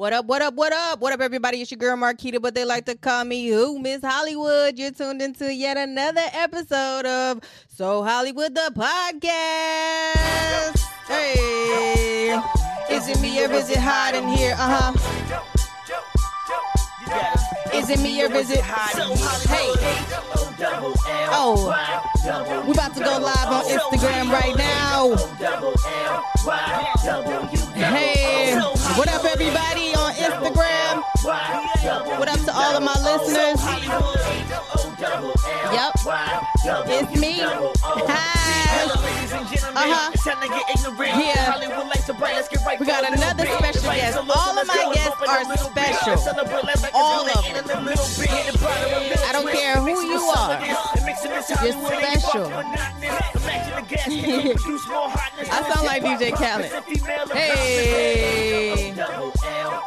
What up, what up, what up? What up, everybody? It's your girl Marquita, but they like to call me who? Miss Hollywood. You're tuned into yet another episode of So Hollywood the Podcast. Hey. Is it me or is it hot in here? Uh huh. Is it me or is it hot? Hey. Oh. We about to go live on Instagram right now. Hey. What up, everybody on Instagram? What up to all of my listeners? Yep. It's me. Hi. Uh-huh. Yeah. We got another special guest. All of my guests are special. All of them. I don't care who you are. You're special. I sound like DJ Khaled. Hey.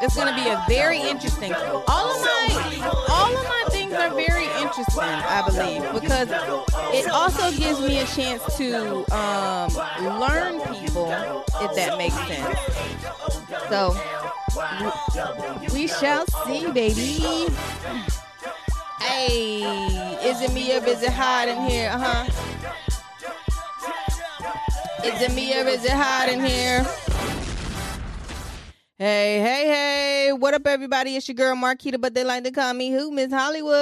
It's gonna be a very interesting. All of my all of my are very interesting, I believe, because it also gives me a chance to um, learn people, if that makes sense. So we shall see, baby. Hey, is it me or is it hot in here? Uh huh. Is it me or is it hot in here? Hey, hey, hey. What up, everybody? It's your girl Marquita, but they like to call me who? Miss Hollywood.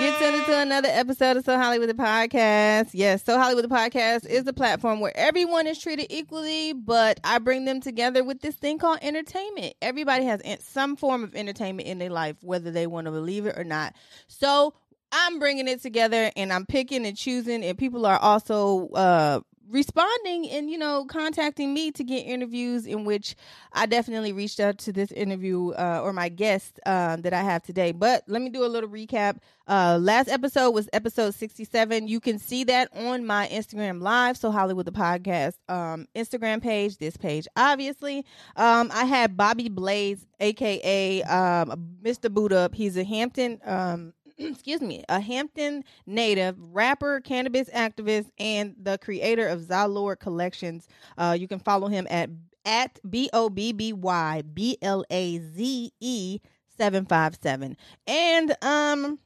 You're tuned into another episode of So Hollywood the Podcast. Yes, So Hollywood the Podcast is the platform where everyone is treated equally, but I bring them together with this thing called entertainment. Everybody has some form of entertainment in their life, whether they want to believe it or not. So I'm bringing it together and I'm picking and choosing, and people are also uh, responding and you know contacting me to get interviews in which i definitely reached out to this interview uh, or my guest uh, that i have today. But let me do a little recap. Uh, last episode was episode 67 you can see that on my instagram live so hollywood the podcast um, instagram page this page obviously. Um, i had bobby blaze aka um, mr boot up. He's a hampton um, excuse me, a Hampton native rapper, cannabis activist, and the creator of Zalord Collections. Uh, you can follow him at at b o b b y b l a z e seven five seven. And um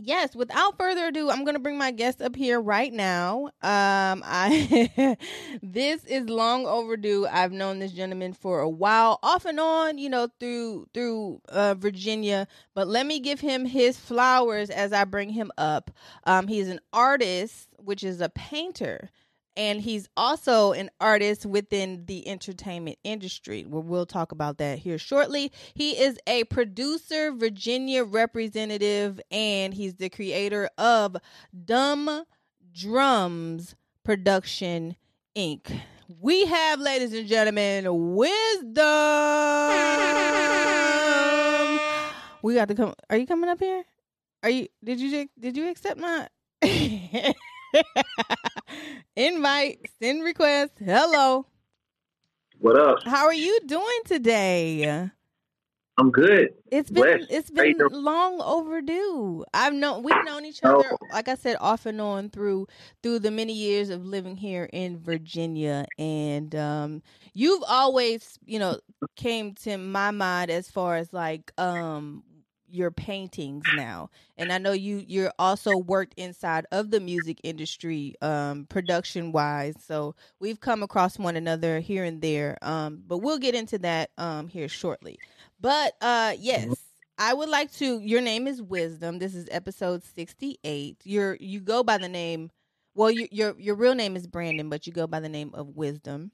yes, without further ado, I'm gonna bring my guest up here right now. Um, I this is long overdue. I've known this gentleman for a while, off and on, you know, through through uh, Virginia. But let me give him his flowers as I bring him up. Um, he's an artist, which is a painter and he's also an artist within the entertainment industry. Well, talk about that here shortly. He is a producer, Virginia representative, and he's the creator of Dumb Drums Production Inc. We have, ladies and gentlemen, wisdom. We got to come. Are you coming up here? Are you? Did you? Did you accept my? Invite, send request. Hello. What up? How are you doing today? I'm good. It's been Blessed. it's been long overdue. I've known we've known each other, oh. like I said, off and on through through the many years of living here in Virginia, and um, you've always, you know, came to my mind as far as like um your paintings now and i know you you're also worked inside of the music industry um production wise so we've come across one another here and there um but we'll get into that um here shortly but uh yes I would like to your name is Wisdom. This is episode 68. You're you go by the name well you, your your real name is Brandon, but you go by the name of Wisdom.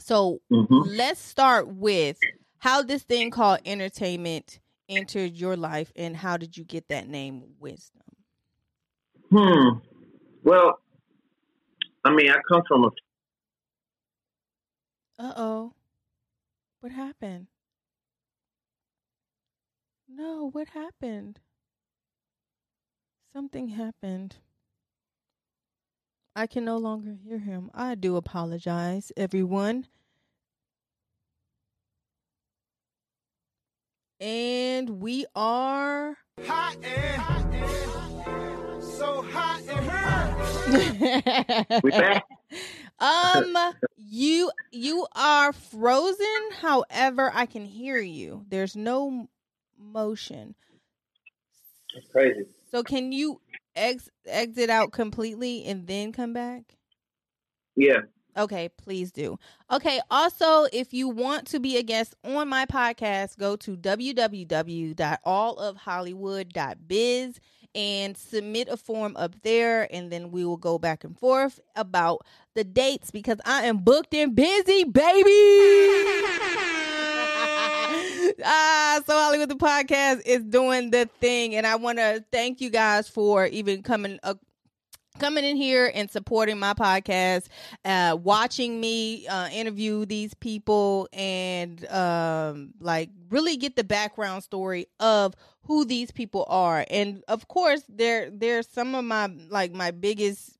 So mm-hmm. let's start with how this thing called entertainment entered your life and how did you get that name wisdom? Hmm. Well i mean i come from a uh-oh. What happened? No what happened? Something happened. I can no longer hear him. I do apologize everyone And we are hot and, hot and so hot and we back. um You you are frozen. However, I can hear you. There's no motion. It's crazy. So can you ex- exit out completely and then come back? Yeah. Okay, please do. Okay, also, if you want to be a guest on my podcast, go to www.allofhollywood.biz and submit a form up there, and then we will go back and forth about the dates because I am booked and busy, baby. ah, so Hollywood the podcast is doing the thing, and I want to thank you guys for even coming uh, coming in here and supporting my podcast, uh, watching me uh, interview these people, and um, like really get the background story of who these people are. And of course, they're they're some of my like my biggest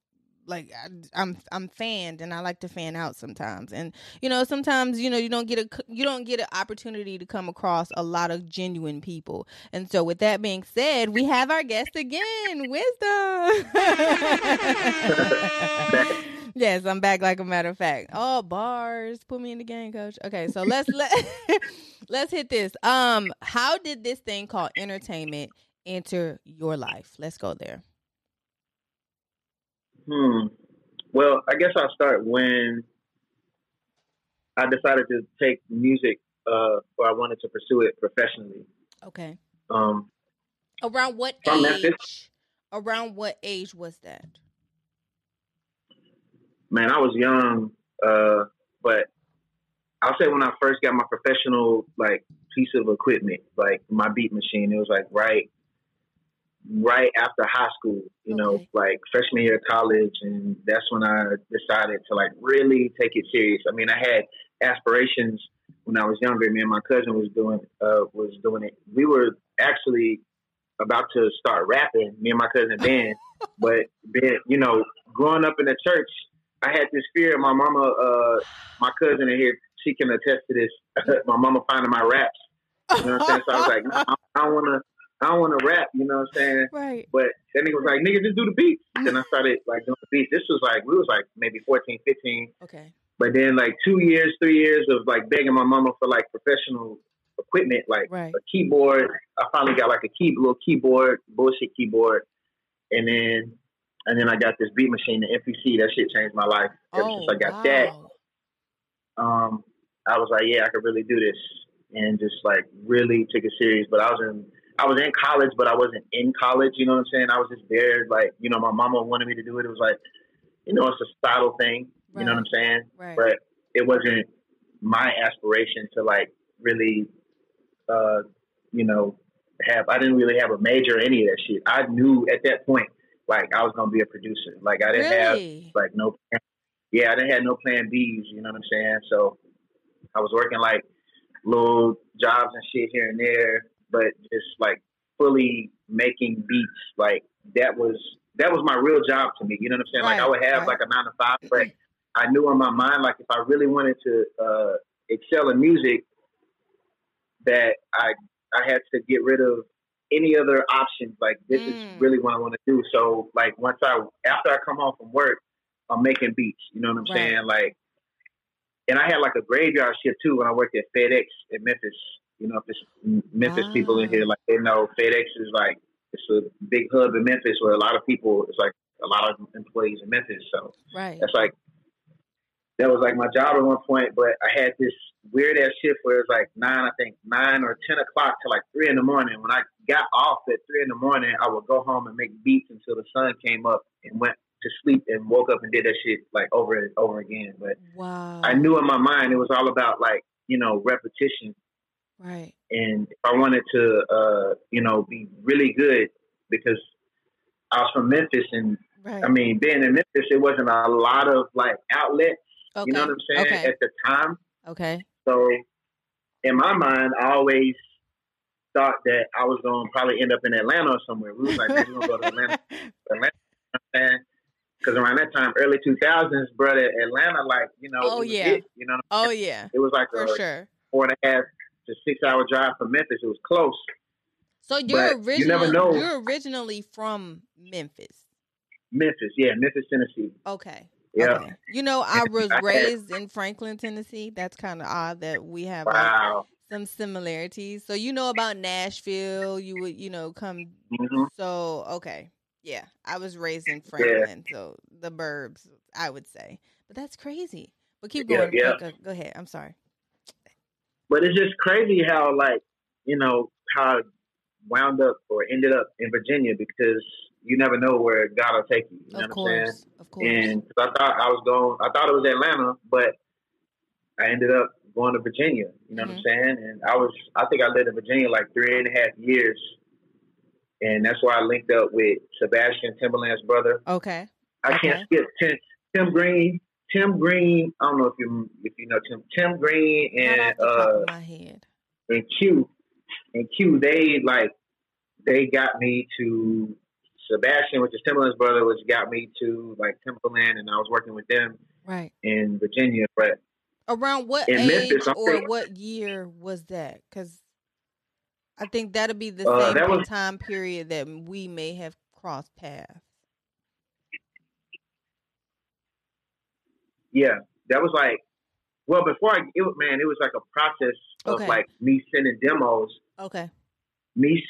like I, I'm I'm fanned and I like to fan out sometimes. And you know, sometimes you know you don't get a you don't get an opportunity to come across a lot of genuine people. And so with that being said, we have our guest again, Wisdom. yes, I'm back like a matter of fact. Oh, bars. Put me in the game, coach. Okay, so let's let let's hit this. Um how did this thing called entertainment enter your life? Let's go there. Hmm. Well, I guess I'll start when I decided to take music, uh, or I wanted to pursue it professionally. Okay. Um, Around what age? Memphis. Around what age was that? man, I was young, uh, but I'll say when I first got my professional like piece of equipment, like my beat machine, it was like right, right after high school. You know, Okay. like freshman year of college, and that's when I decided to like really take it serious. I mean, I had aspirations when I was younger. Me and my cousin was doing uh, was doing it. We were actually about to start rapping. Me and my cousin Ben, but Ben, you know, growing up in the church, I had this fear. My mama, uh, my cousin in here, she can attest to this. my mama finding my raps. You know what I'm saying? So I was like, no, I don't want to. I don't want to rap. You know what I'm saying? right. But that nigga was like, nigga, just do the beats. Then I started like doing the beats. This was like, we was like maybe 14, 15. Okay. But then like two years, three years of like begging my mama for like professional equipment, like Right. a keyboard. I finally got like a key, little keyboard, bullshit keyboard, and then and then I got this beat machine, the MPC. That shit changed my life. Ever Oh, since I got that, um, I was like, yeah, I could really do this, and just like really took it serious. But I was in, I was in college, but I wasn't in college. You know what I'm saying? I was just there, like you know, my mama wanted me to do it. It was like, you know, it's a societal thing. You know what I'm saying? Right. But it wasn't my aspiration to like really, uh, you know, have. I didn't really have a major or any of that shit. I knew at that point, like I was gonna be a producer. Like I didn't have like no yeah i didn't have no plan b's you know what i'm saying so i was working like little jobs and shit here and there but just like fully making beats like that was that was my real job to me you know what i'm saying like i would have right. like a nine to five but i knew in my mind like if i really wanted to uh excel in music that i i had to get rid of any other options like this Mm. is really what i want to do so like once i after i come home from work I'm making beats. You know what I'm Right. saying? Like, and I had like a graveyard shift too when I worked at FedEx in Memphis. You know, if it's Memphis people in Ah. here, like they know FedEx is like it's a big hub in Memphis where a lot of people, it's like a lot of employees in Memphis. So right. that's like that was like my job at one point. But I had this weird ass shift where it was like nine, I think nine or ten o'clock to like three in the morning. When I got off at three in the morning, I would go home and make beats until the sun came up and went to sleep and woke up and did that shit like over and over again. But Wow. I knew in my mind it was all about like you know repetition Right. and if I wanted to, uh, you know, be really good because I was from Memphis, and Right. I mean, being in Memphis, it wasn't a lot of like outlets. okay. You know what I'm saying? Okay. At the time, Okay. so in my mind, I always thought that I was going to probably end up in Atlanta or somewhere. We was like, we're gonna go to Atlanta, Atlanta, because around that time, early 2000s, brother, Atlanta, like you know, Oh, it was yeah. it, you know, what I'm oh yeah, it was like for a sure. four and a half to six hour drive from Memphis. It was close. So you're but originally you never know. you're originally from Memphis. Memphis, yeah, Memphis, Tennessee. Okay. Yeah. Okay. You know, I was raised in Franklin, Tennessee. That's kind of odd that we have like, some similarities. So you know about Nashville. You would, you know, come. hmm So okay, yeah, I was raised in Franklin, so the burbs, I would say. But that's crazy. But keep Yeah, going. yeah. Go, go ahead. I'm sorry. But it's just crazy how like you know how I wound up or ended up in Virginia because you never know where God will take you. You know Of what I'm saying? course, of course. And I thought I was going, I thought it was Atlanta, but I ended up going to Virginia. You know what I'm mm-hmm. saying? And I was, I think I lived in Virginia like three and a half years, and that's why I linked up with Sebastian Timbaland's brother. okay. I Okay. can't skip Tim, Tim Green. Tim Green. I don't know if you if you know Tim. Tim Green and off the top uh my head. and Q and Q. They like they got me to Sebastian, which is Timbaland's brother, which got me to like Timbaland, and I was working with them Right. in Virginia. But Around what age Memphis, or thinking- what year was that? Because I think that'll be the Uh, same was- time period that we may have crossed paths. Yeah, that was like well before I it man, it was like a process of like me sending demos, Okay. me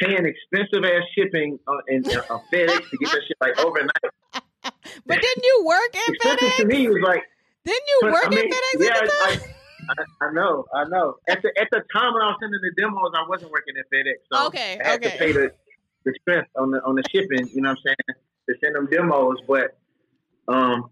paying expensive ass shipping uh, and uh, uh, FedEx to get that shit like overnight. But didn't you work at Expensive to FedEx? me was like Didn't you work I mean, at FedEx yeah, at I-? I, I know, I know. At the at the time when I was sending the demos, I wasn't working at FedEx, so Okay, I had okay. to pay the the strength on the on the shipping. You know what I'm saying? To send them demos, but um,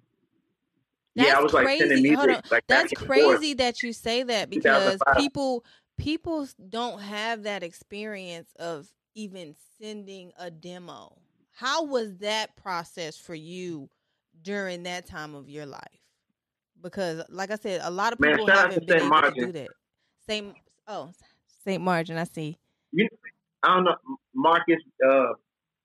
yeah, I That's was like crazy. sending music like That's crazy that you say that because people people don't have that experience of even sending a demo. How was that process for you during that time of your life? Because, like I said, a lot of people out haven't been St. able to do that. Same. Oh, Saint Margin. I see. I don't know, Marcus. Uh,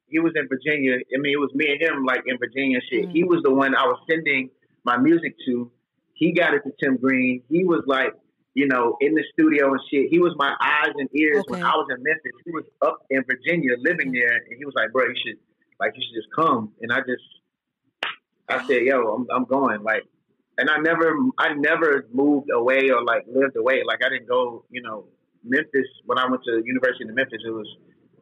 he was in Virginia. I mean, it was me and him, like in Virginia shit. Mhm. He was the one I was sending my music to. He got it to Tim Green. He was like, you know, in the studio and shit. He was my eyes and ears when I was in Memphis. He was up in Virginia, living there, and he was like, bro, you should, like, you should just come. And I just, I said, yo, I'm, I'm going. Like, and I never, I never moved away or like lived away. Like, I didn't go, you know, Memphis when I went to University of Memphis. It was,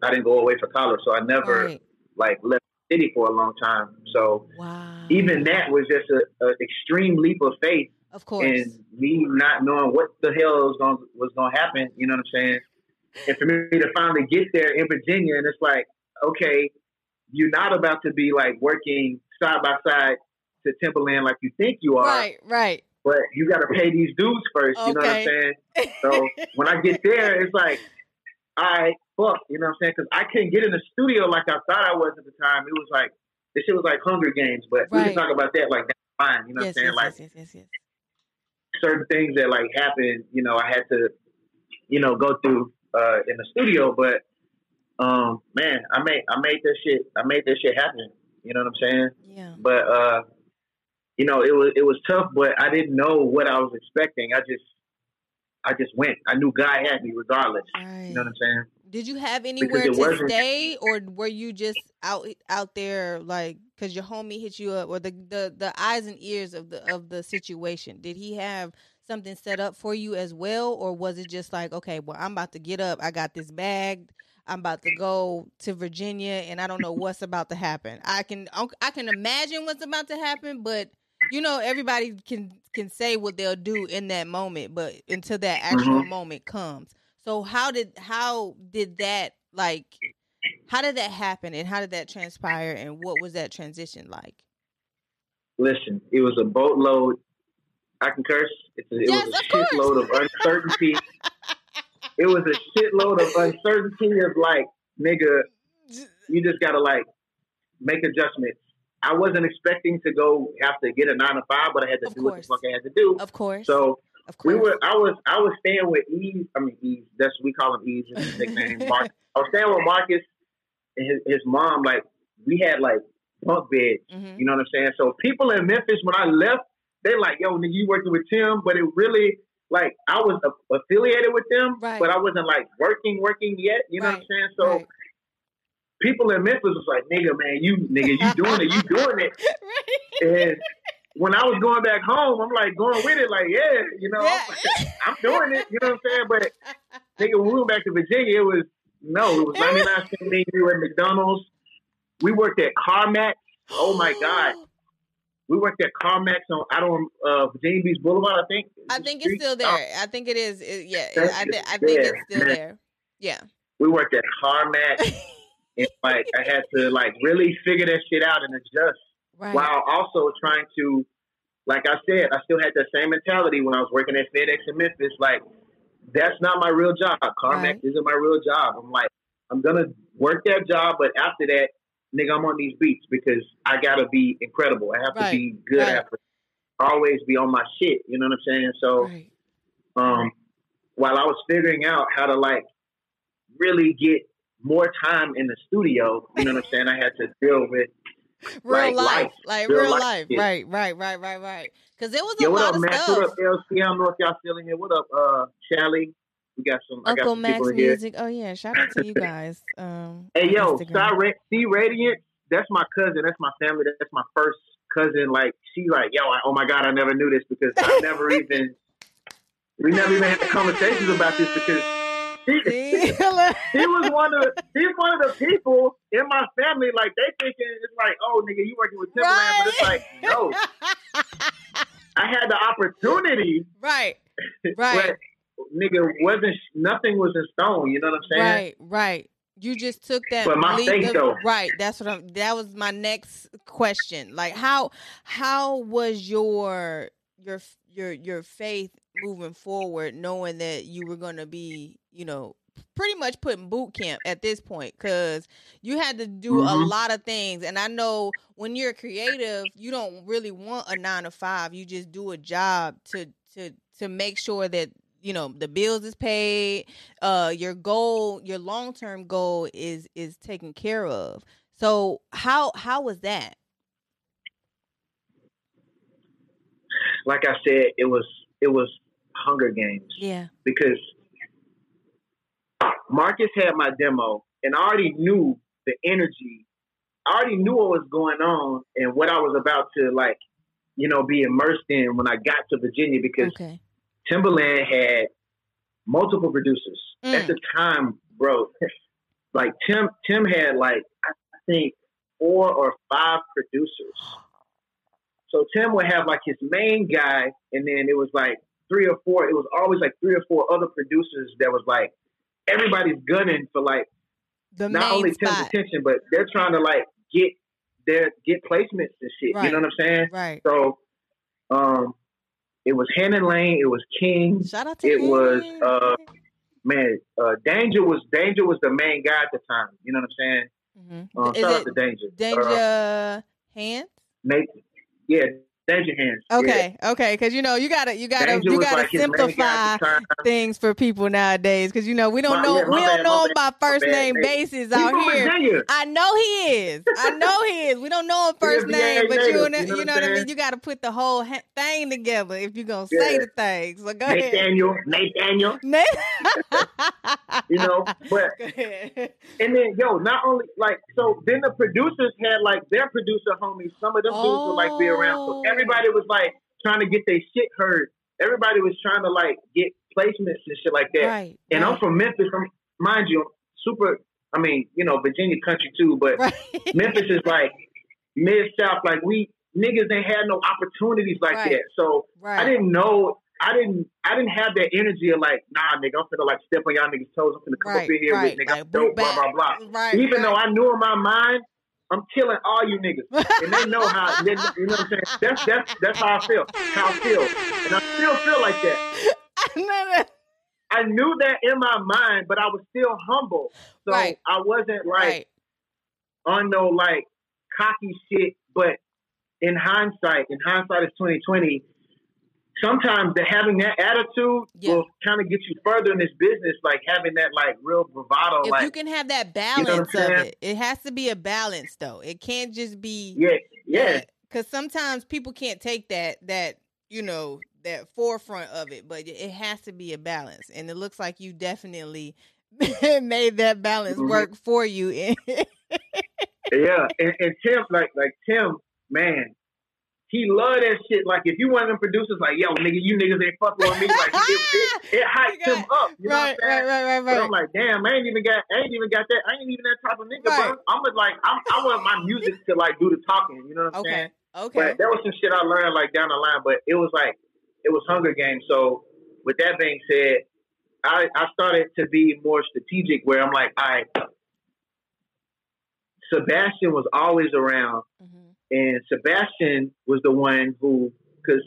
I didn't go away for college, so I never Right. like left city for a long time. So Wow. even that was just a, a extreme leap of faith Of course. and me not knowing what the hell was going was going to happen. You know what I'm saying? And for me to finally get there in Virginia, and it's like, okay, you're not about to be like working side by side to Timbaland like you think you are, right. Right. but you got to pay these dues first. You know what I'm saying? So when I get there, it's like, right, fuck, you know what I'm saying? Because I couldn't get in the studio like I thought I was at the time. It was like this shit was like Hunger Games, but we can talk about that like that's fine. You know yes, what I'm saying? yes, like yes, yes, yes, yes. certain things that like happened, you know, I had to, you know, go through uh in the studio. But um, man, I made I made that shit I made that shit happen. You know what I'm saying? Yeah. But uh, you know, it was it was tough, but I didn't know what I was expecting. I just I just went. I knew God had me regardless. Right. You know what I'm saying? Did you have anywhere to stay, or were you just out out there like because your homie hit you up, or the, the the eyes and ears of the of the situation? Did he have something set up for you as well, or was it just like, okay, well, I'm about to get up, I got this bag, I'm about to go to Virginia, and I don't know what's about to happen. I can I can imagine what's about to happen, but you know everybody can can say what they'll do in that moment, but until that actual Mhm. moment comes. So how did how did that like how did that happen and how did that transpire and what was that transition like? Listen, it was a boatload. I can curse. It's a, it Yes, was a of shitload of uncertainty. it was a shitload of uncertainty of like, nigga, you just gotta like make adjustments. I wasn't expecting to go have to get a nine to five, but I had to Of do what the fuck I had to do. Of course. So of course. we were. I was. I was staying with Eve. I mean Eve. That's what we call him Eve. His nickname. Mark. I was staying with Marcus and his, his mom. Like we had like bunk beds. Mhm. You know what I'm saying? So people in Memphis, when I left, they like, yo, nigga, you working with Tim, but it really like I was affiliated with them, Right. but I wasn't like working, working yet. You know what I'm saying? So right. People in Memphis was like, nigga, man, you nigga, you doing it, you doing it. right. And when I was going back home, I'm like going with it, like yeah, you know, Yeah. I'm, doing it. You know what I'm saying? But nigga, when we went back to Virginia, it was no, it was 99 cent were at McDonald's. We worked at CarMax. Oh my god, we worked at CarMax on I don't uh, Virginia Beach Boulevard. I think. I think it's still there. Oh, I think it is. It, yeah, I, th- I think it's still there. Yeah. we worked at CarMax. and like I had to like really figure that shit out and adjust. Right. while also trying to, like I said, I still had that same mentality when I was working at FedEx in Memphis. Like, that's not my real job. CarMax Right. isn't my real job. I'm like, I'm gonna work that job, but after that, nigga, I'm on these beats because I gotta be incredible. I have Right. to be good Right. Always be on my shit. You know what I'm saying? So, Right. um, while I was figuring out how to like really get more time in the studio, you know what I'm saying? I had to deal with Real like life. life. Like Real real life life. Right, right, right, right, right. Because it was a what lot up, of Max? stuff. What up, LC? I don't know if y'all in here. What up, uh, Shelly? We got some. I got Uncle some Max people in here. Music. Oh yeah, shout out to you guys. Um, Hey, yo, C Radiant. That's my cousin. That's my family. That's my first cousin. Like she, like yo. I, oh my god, I never knew this because I never even. We never even had conversations about this because he, he was one of he's one of the people in my family. Like they thinking it's like, oh nigga, you working with Timbaland, but it's like, no, I had the opportunity, right, right, but nigga wasn't nothing was in stone. You know what I'm saying? right, right. You just took that But my faith, though. right. That's what I'm. That was my next question. Like how how was your your your your faith moving forward, knowing that you were going to be, you know, pretty much putting boot camp at this point because you had to do a Mhm. lot of things. And I know when you're creative, you don't really want a nine to five. You just do a job to to to make sure that you know the bills is paid uh your goal your long-term goal is is taken care of so how how was that Like I said, it was it was Hunger Games yeah because Marcus had my demo, and I already knew the energy. I already knew what was going on and what I was about to like, you know, be immersed in when I got to Virginia because okay Timbaland had multiple producers Mm. at the time, bro. Like Tim, Tim had like I think four or five producers. So Tim would have like his main guy, and then it was like three or four. It was always like three or four other producers that was like everybody's gunning for like the not only Tim's attention, but they're trying to like get their get placements and shit. Right. You know what I'm saying? right So, um, it was Hannon Lane, it was King, shout out to it was, uh, man, uh, Danja was Danja was the main guy at the time. You know what I'm saying? Mhm. Um, shout out to Danja. danja Uh, hands Nathan, yeah, Danja Hands. yeah. okay okay because you know you gotta you gotta Danja you gotta like his main guy simplify at the time. things for people nowadays because you know we don't My- know yeah, we don't know my him by first bad. name basis out here I know he is. I know he is. We don't know him first name, but you know, you know you what know what I mean. You got to put the whole ha- thing together if you're gonna say Yeah. the things. So go ahead. Nathaniel, Nathaniel, you know, but. And then, yo, not only like so, then the producers had like their producer homies. Some of them dudes would like be around. So Oh. Everybody was like trying to get their shit heard. Everybody was trying to like get placements and shit like that. Right. And I'm from Memphis. I'm, mind you, super. I mean, you know, Virginia country too, but right. Memphis is like mid south. Like we niggas ain't had no opportunities like that. So. I didn't know. I didn't. I didn't have that energy of like, nah, nigga, I'm finna like step on y'all niggas' toes. I'm finna come up in here with nigga, Like, I'm dope, blah blah blah. Even though. I knew in my mind, I'm killing all you niggas, and they know how. They, you know what I'm saying? That's that's that's how I feel. How I feel, and I still feel like that. I knew that in my mind, but I was still humble. So Right. I wasn't like right. on no like cocky shit. But in hindsight, in hindsight is twenty twenty. Sometimes the having that attitude Yeah. will kind of get you further in this business, like having that like real bravado, If like you can have that know what I'm balance of saying? it, it has to be a balance though. It can't just be yeah, yeah, because sometimes people can't take that that you know that forefront of it but it has to be a balance and it looks like you definitely made that balance Mhm. work for you yeah. And, and Tim, like like Tim, man, he loved that shit. Like if you one of them producers, like yo, nigga, you niggas ain't fucking with me. Like it, it, it hyped him up. You right, know what I'm saying? right, right, right, But. I'm like, damn, I ain't even got, I ain't even got that. I ain't even that type of nigga, Right. bro. I'm like, I'm, I want my music to like do the talking. You know what I'm saying? Okay, okay. But there was some shit I learned like down the line. But it was like, it was Hunger Games. So with that being said, I I started to be more strategic. Where I'm like, all right, Sebastian was always around Mhm. And Sebastian was the one who, because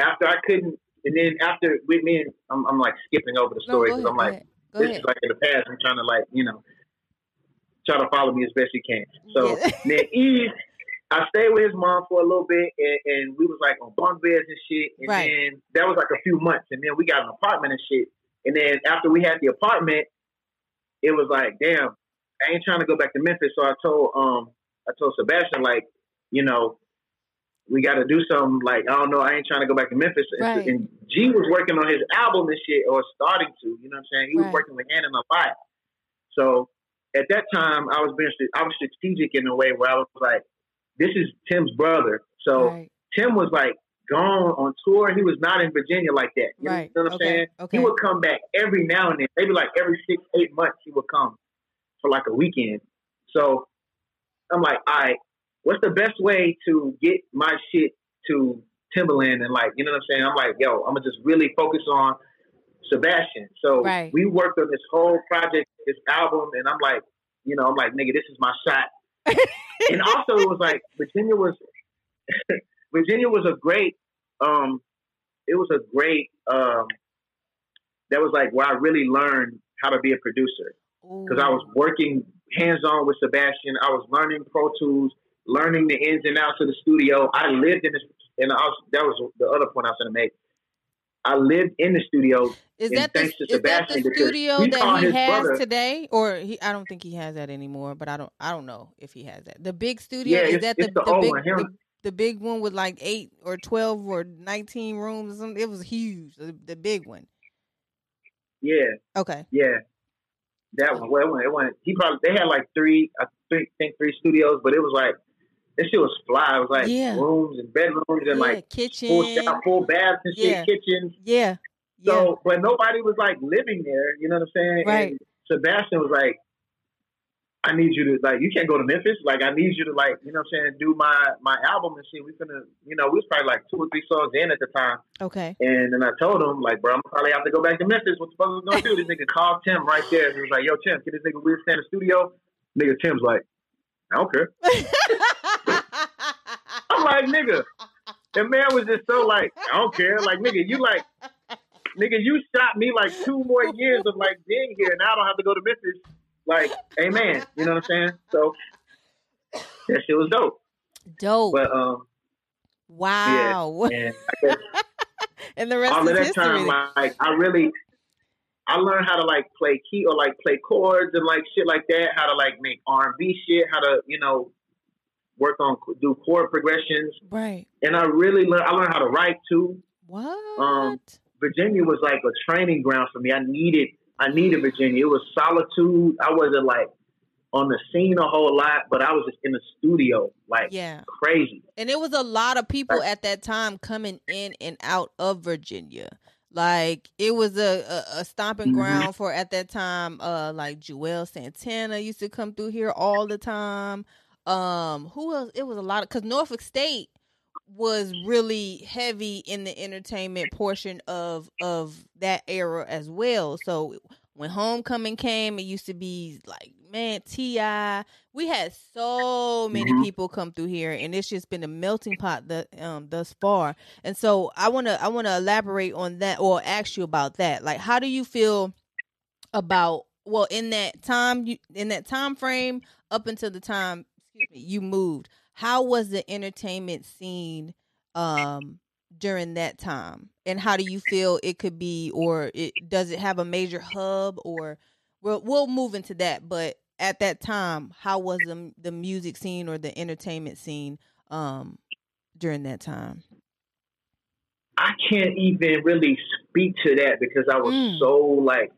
after I couldn't, and then after with me, and I'm, I'm like skipping over the story because ahead, I'm like, this ahead. is like in the past. I'm trying to like, you know, try to follow me as best you can. So Yeah. then Eve, I stayed with his mom for a little bit, and, and we was like on bunk beds and shit. And Right. then that was like a few months, and then we got an apartment and shit. And then after we had the apartment, it was like, damn, I ain't trying to go back to Memphis. So I told um I told Sebastian like, you know, we got to do something. Like I don't know, I ain't trying to go back to Memphis. And- Right. And G was working on his album and shit, or starting to. You know what I'm saying? He was working with Hannah a lot. So at that time, I was being I was strategic in a way where I was like, this is Tim's brother. So right, Tim was like gone on tour. He was not in Virginia like that. You right. know what I'm okay, saying? okay. He would come back every now and then, maybe like every six, eight months. He would come for like a weekend. So I'm like, all right, what's the best way to get my shit to Timbaland and like, you know what I'm saying? I'm like, yo, I'm gonna just really focus on Sebastian. So Right. we worked on this whole project, this album, and I'm like, you know, I'm like, nigga, this is my shot. and also, it was like Virginia was Virginia was a great, um, it was a great, um, that was like where I really learned how to be a producer because I was working hands on with Sebastian. I was learning Pro Tools, learning the ins and outs of the studio. I lived in the and I was, that was the other point I was going to make. I lived in the studio. Is that the, to is that the studio that he has brother- today, or he? I don't think he has that anymore. But I don't. I don't know if he has that. The big studio Yeah, is it's- that the, the old big one. The, the big one with like eight or twelve or nineteen rooms. or something? It was huge. The, the big one. Yeah, Okay. yeah, that one. Well, it went, it went. He probably they had like three, I think, think three studios, but it was like this shit was fly. It was like Yeah. rooms and bedrooms and yeah, like kitchen. full full baths and shit, Yeah. kitchens. Yeah. Yeah. So, but nobody was like living there. You know what I'm saying? Right. And Sebastian was like, "I need you to like, you can't go to Memphis. Like, I need you to like, you know what I'm saying? Do my my album and shit. We gonna, you know, we was probably like two or three songs in at the time. okay. And then I told him like, bro, I'm probably have to go back to Memphis. What the fuck we gonna do? This nigga called Tim right there. He was like, Yo, Tim, get this nigga weird stay in the studio? Nigga, Tim's like, I don't care. I'm like, nigga. The man was just so like, I don't care. Like, nigga, you like, nigga, you shot me like two more years of like being here. Now I don't have to go to Memphis. Like, amen. You know what I'm saying? So that shit was dope. Dope. But um, wow. and guess and the rest all of that history. time, like I really, I learned how to like play key or like play chords and like shit like that. How to like make R and B shit. How to you know work on do chord progressions. right. And I really learned. I learned how to write too. What? Um, Virginia was like a training ground for me. I needed I needed Virginia. It was solitude. I wasn't like on the scene a whole lot, but I was just in the studio like yeah. crazy. And it was a lot of people at that time coming in and out of Virginia. Like it was a, a, a stomping Mhm. ground for at that time, uh like Juelz Santana used to come through here all the time. Um who else? It was a lot of cause Norfolk State was really heavy in the entertainment portion of of that era as well. So when homecoming came, it used to be like man, Ti. We had so many Mhm. people come through here, and it's just been a melting pot that um thus far. And so I wanna I wanna elaborate on that or ask you about that. Like, how do you feel about well in that time you in that time frame up until the time excuse me you moved? How was the entertainment scene um during that time and how do you feel it could be or it does it have a major hub or we'll, we'll move into that but at that time how was the, the music scene or the entertainment scene um during that time I can't even really speak to that because I was Mm. so like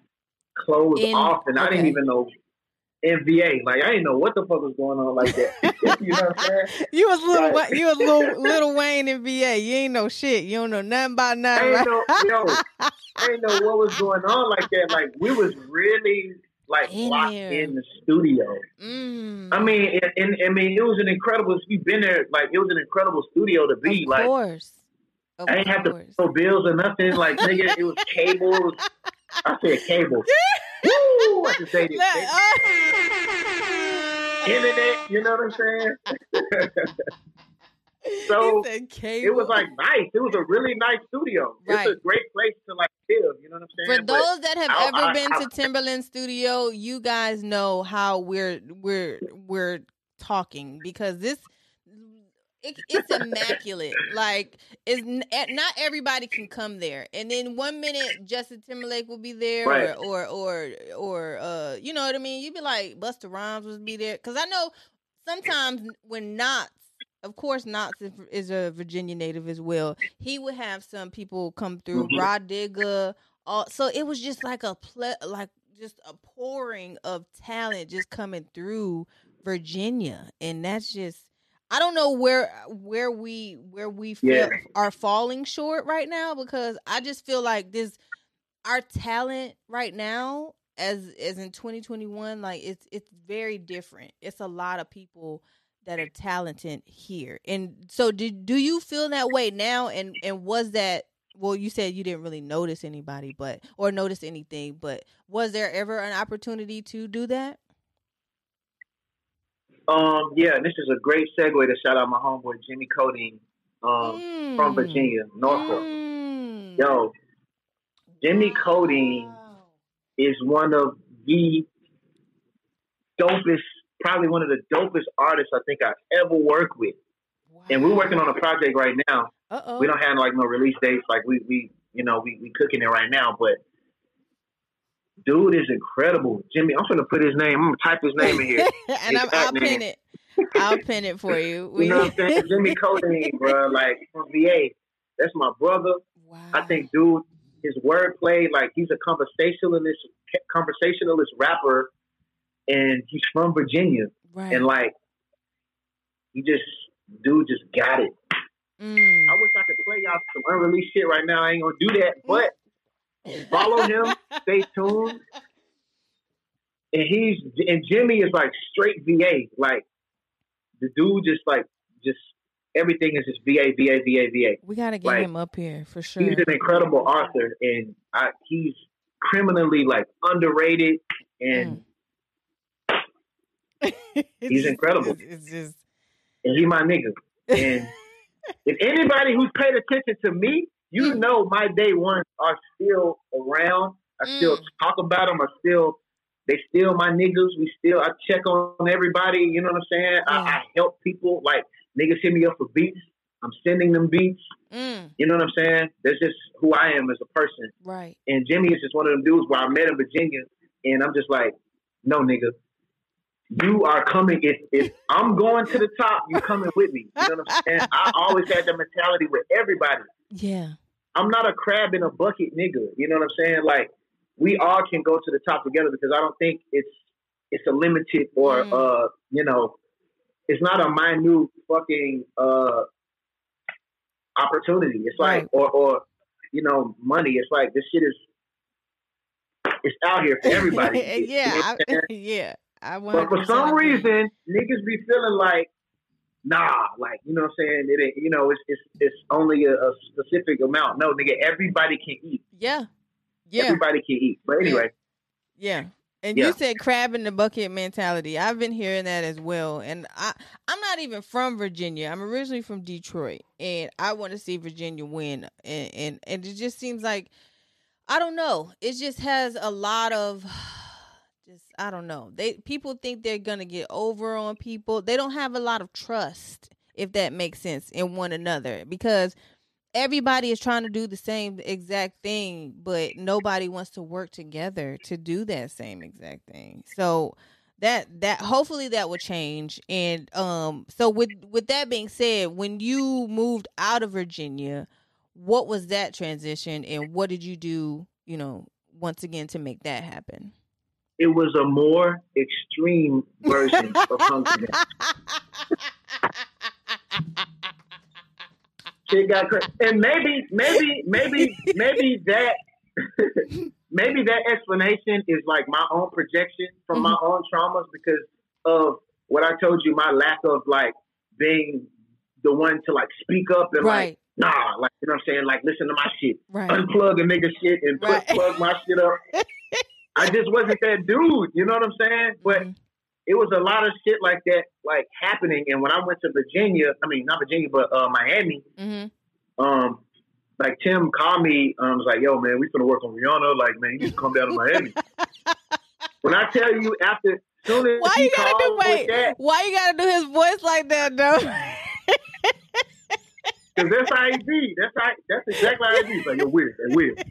closed In- off, and I didn't even know. In VA. Like I didn't know what the fuck was going on like that. you know what I'm saying? You was little, right. you was little, little Wayne in VA. You ain't know shit. You don't know nothing about nothing. I ain't know, yo, I didn't know what was going on like that. Like we was really like in locked in the studio. Mm. I mean, and, and, I mean, it was an incredible. You've been there, like it was an incredible studio to be. Of like, course. Of I didn't have to pay bills or nothing. Like, nigga, it was cable. I said cable. Woo! I can say this. Internet, you know what I'm saying? so it was like nice. It was a really nice studio. Right. It's a great place to like live. You know what I'm saying? For those that have I, ever I, been I, to Timbaland Studio, you guys know how we're we're we're talking because this it, it's immaculate. like, it's not everybody can come there. And then one minute Justin Timberlake will be there, right. or, or or or uh, you know what I mean. You'd be like Busta Rhymes would be there because I know sometimes when Nottz, of course, Nottz is a Virginia native as well. He would have some people come through, mm-hmm. Rah Digga. All, so it was just like a ple- like just a pouring of talent just coming through Virginia, and that's just I don't know where where we where we feel yeah. are falling short right now because I just feel like this our talent right now as as in 2021 like it's it's very different. It's a lot of people that are talented here. And so do do you feel that way now and and was that well you said you didn't really notice anybody but or notice anything but was there ever an opportunity to do that? Um, yeah, this is a great segue to shout out my homeboy Jimmy Codeine um, mm. from Virginia, Norfolk. Mm. Yo, Jimmy Codeine wow. is one of the dopest, probably one of the dopest artists I think I've ever worked with. Wow. And we're working on a project right now. Uh-oh. We don't have like no release dates. Like we, we, you know, we we cooking it right now, but dude is incredible. Jimmy, I'm gonna put his name. I'm gonna type his name in here. and I'm, I'll name. pin it. I'll pin it for you. you know what I'm saying? Jimmy Codeine, bro. Like from VA. That's my brother. Wow. I think, dude, his wordplay, like he's a conversationalist, conversationalist rapper, and he's from Virginia, right. and like he just, dude, just got it. Mm. I wish I could play y'all some unreleased shit right now. I ain't gonna do that, but Follow him. Stay tuned. And he's and Jimmy is like straight VA. Like the dude just like just everything is just VA, VA, VA, VA. We gotta get like, him up here for sure. He's an incredible author, and I, he's criminally like underrated, and mm. he's incredible. It's, it's just, and he my nigga. And if anybody who's paid attention to me you mm. know my day ones are still around. I mm. still talk about them. I still they still my niggas. We still I check on everybody. You know what I'm saying? I, I, help people. Like niggas hit me up for beats. I'm sending them beats. Mm. You know what I'm saying? That's just who I am as a person. Right. And Jimmy is just one of them dudes where I met in Virginia, and I'm just like, no nigga, you are coming. If if I'm going to the top, you coming with me. You know what I'm saying? I always had the mentality with everybody. Yeah. I'm not a crab in a bucket nigga. You know what I'm saying? Like we all can go to the top together because I don't think it's it's a limited or mm. uh you know it's not a minute fucking uh opportunity. It's like right. or or you know money. It's like this shit is it's out here for everybody. yeah, I, yeah. I but for some reason, niggas be feeling like nah, like you know what I'm saying? It you know, it's it's it's only a, a, specific amount. No, nigga, everybody can eat. Yeah. Yeah. Everybody can eat. But anyway. Yeah. And yeah. you said crab in the bucket mentality. I've been hearing that as well. And I I'm not even from Virginia. I'm originally from Detroit. And I want to see Virginia win. And and, and it just seems like I don't know. It just has a lot of just I don't know. They people think they're gonna get over on people. They don't have a lot of trust, if that makes sense, in one another because everybody is trying to do the same exact thing, but nobody wants to work together to do that same exact thing. So that that hopefully that will change. And um so with with that being said, when you moved out of Virginia, what was that transition and what did you do, you know, once again to make that happen? It was a more extreme version of Hunger Shit got crazy. And maybe, maybe, maybe, maybe that, maybe that explanation is like my own projection from mm-hmm. my own traumas because of what I told you, my lack of like being the one to like speak up and right. like, nah, like you know what I'm saying, like listen to my shit, right. unplug a nigga shit and right. plug my shit up. I just wasn't that dude, you know what I'm saying? But mm-hmm. it was a lot of shit like that, like happening. And when I went to Virginia, I mean not Virginia, but uh, Miami, mm-hmm. um, like Tim called me, um, was like, "Yo, man, we gonna work on Rihanna. Like, man, you need to come down to Miami." when I tell you, after soon as why you gotta do wait, that, why you gotta do his voice like that, though? Because that's how he be. That's how. That's exactly how he be. Like, yo, weird, weird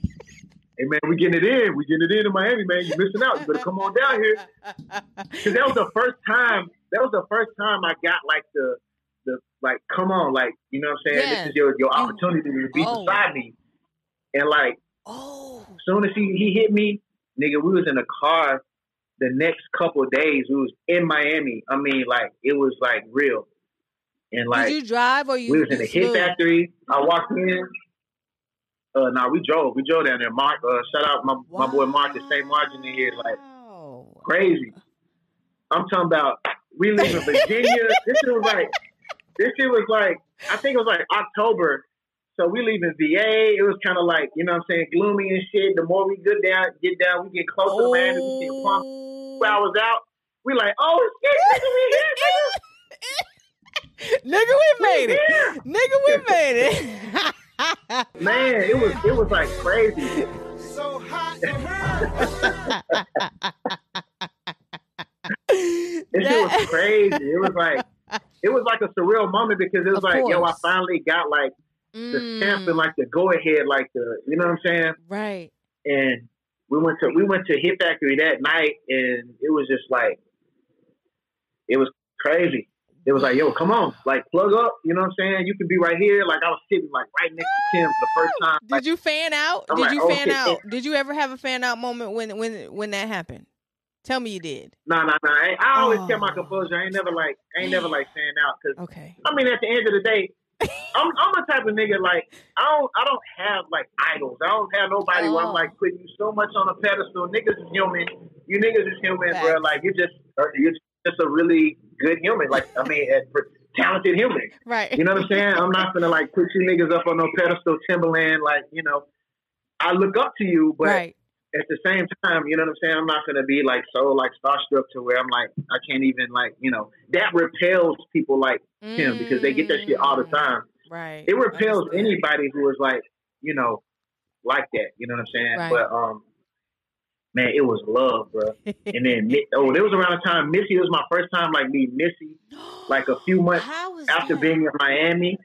hey man, we getting it in. We getting it in in Miami, man. You missing out. You better come on down here. Because that was the first time. That was the first time I got like the the like, come on, like you know what I'm saying. Yeah. This is your your opportunity to be oh. beside me. And like, oh, soon as he he hit me, nigga, we was in a car. The next couple days, we was in Miami. I mean, like it was like real. And like, did you drive or you? We was in the hit factory. I walked in. Uh, nah, we drove. We drove down there. Mark, uh, shout out my, wow. my boy Mark, the same margin in here, like crazy. I'm talking about we leaving Virginia. this shit was like, this shit was like, I think it was like October. So we leaving VA. It was kind of like, you know what I'm saying, gloomy and shit. The more we get down, get down, we get closer oh. to Miami. We get pump two hours out. We like, oh shit, nigga, we here, nigga. nigga, we made it. Nigga, we made it. Man, it was it was like crazy. So hot It was crazy. It was like it was like a surreal moment because it was of like, course. yo, I finally got like mm. the stamp and like the go ahead, like the you know what I'm saying? Right. And we went to we went to Hit Factory that night and it was just like it was crazy it was like, yo, come on, like plug up. You know what I'm saying? You can be right here. Like I was sitting like right next to Tim for the first time. Did like, you fan out? I'm did like, you oh, fan out? Did you ever have a fan out moment when when when that happened? Tell me you did. Nah, nah, nah. I, always oh. kept my composure. I ain't never like, I ain't never like fan out because. Okay. I mean, at the end of the day, I'm I'm a type of nigga like I don't I don't have like idols. I don't have nobody oh. where I'm oh. like putting you so much on a pedestal. Niggas is human. You niggas is human, bro. Like you just uh, you're just a really good human. Like I mean, talented human. Right. You know what I'm saying? I'm not gonna like put you niggas up on no pedestal, Timbaland. Like you know, I look up to you, but. Right. At the same time, you know what I'm saying? I'm not gonna be like so like starstruck to where I'm like I can't even like you know that repels people like mm. him because they get that shit all the mm. time. Right. It repels anybody who is like you know like that. You know what I'm saying? Right. But um, man, it was love, bro. and then oh, it was around the time Missy. It was my first time like meeting Missy, like a few months after that? being in Miami.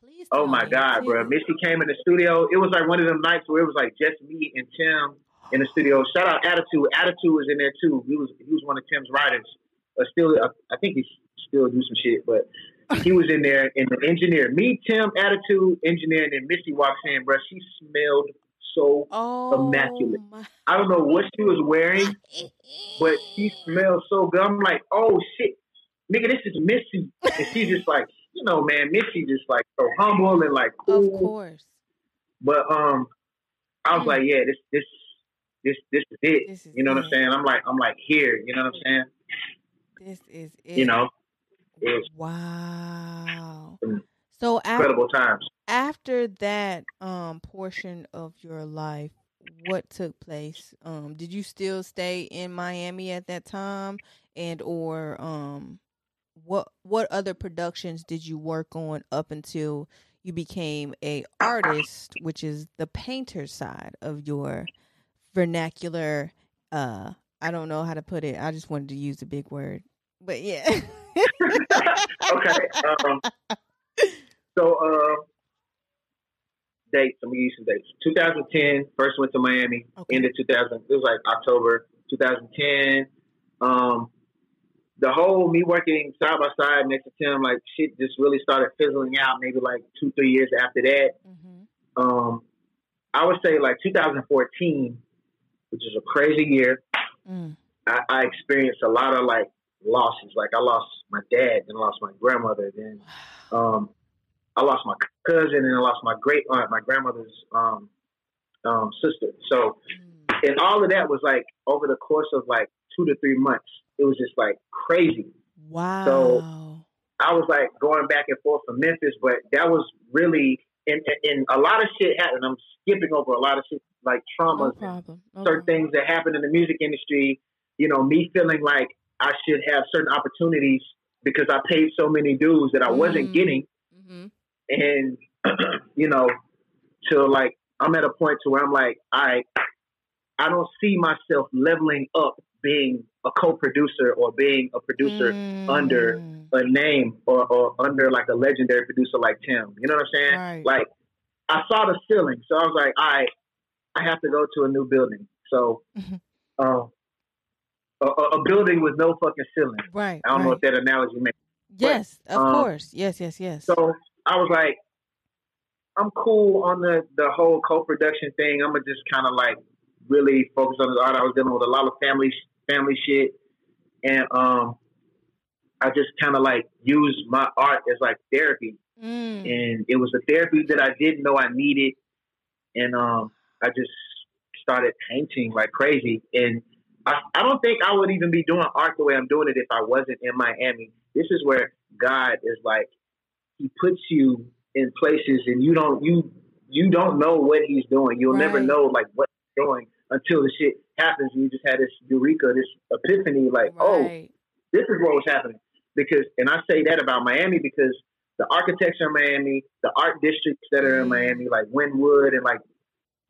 Please oh my God, bro! Missy came in the studio. It was like one of them nights where it was like just me and Tim in the studio. Shout out Attitude. Attitude was in there too. He was he was one of Tim's writers. Uh, still, uh, I think he still do some shit, but he was in there. And the engineer, me, Tim, Attitude, engineer, and then Missy walks in, bro. She smelled so oh, immaculate. My. I don't know what she was wearing, but she smelled so good. I'm like, oh shit, nigga, this is Missy, and she's just like, you know, man, Missy just like so humble and like cool. Of course. But um, I was mm. like, yeah, this this this this is it. This is you know it. what I'm saying? I'm like I'm like here. You know what I'm saying? This is it. You know. wow. So incredible after, times. After that um portion of your life, what took place? Um, did you still stay in Miami at that time, and or um, what what other productions did you work on up until you became a artist, which is the painter side of your vernacular? Uh, I don't know how to put it. I just wanted to use a big word, but yeah. okay. Um, so, uh, dates. I'm gonna use some dates. 2010, first went to Miami. Okay. Ended 2000. It was like October 2010. Um, the whole me working side by side next to Tim, like shit, just really started fizzling out. Maybe like two, three years after that. Mm-hmm. Um, I would say like 2014, which is a crazy year. Mm. I, I experienced a lot of like losses. Like I lost my dad, then I lost my grandmother, then um, I lost my cousin, and I lost my great aunt, my grandmother's um, um, sister. So, Mm. and all of that was like over the course of like two to three months. It was just like crazy. Wow. So I was like going back and forth from Memphis, but that was really and, and a lot of shit happened. I'm skipping over a lot of shit like traumas. No certain things that happened in the music industry. You know, me feeling like I should have certain opportunities because I paid so many dues that I wasn't getting. Mm. Mhm. And you know, to like I'm at a point to where I'm like, I I don't see myself leveling up being a co-producer or being a producer under Mm. a name or, or under like a legendary producer like Tim. You know what I'm saying? Right. Like I saw the ceiling, so I was like, I I have to go to a new building. So Mhm. uh, a, a building with no fucking ceiling. Right. I don't know right. if that analogy makes. Yes, of um, course. Yes, yes, yes. So I was like, I'm cool on the the whole co-production thing. I'm gonna just kind of like really focus on the art. I was dealing with a lot of family family shit, and um, I just kind of like used my art as like therapy, Mm. and it was a therapy that I didn't know I needed, and um, I just started painting like crazy, and I, I don't think I would even be doing art the way I'm doing it if I wasn't in Miami. This is where God is like, He puts you in places, and you don't you you don't know what He's doing. You'll never know like what He's doing until the shit happens. And you just had this eureka, this epiphany, like, oh, this is what was happening. Because, and I say that about Miami because the architecture in Miami, the art districts that are in Mm. Miami, like Wynwood and like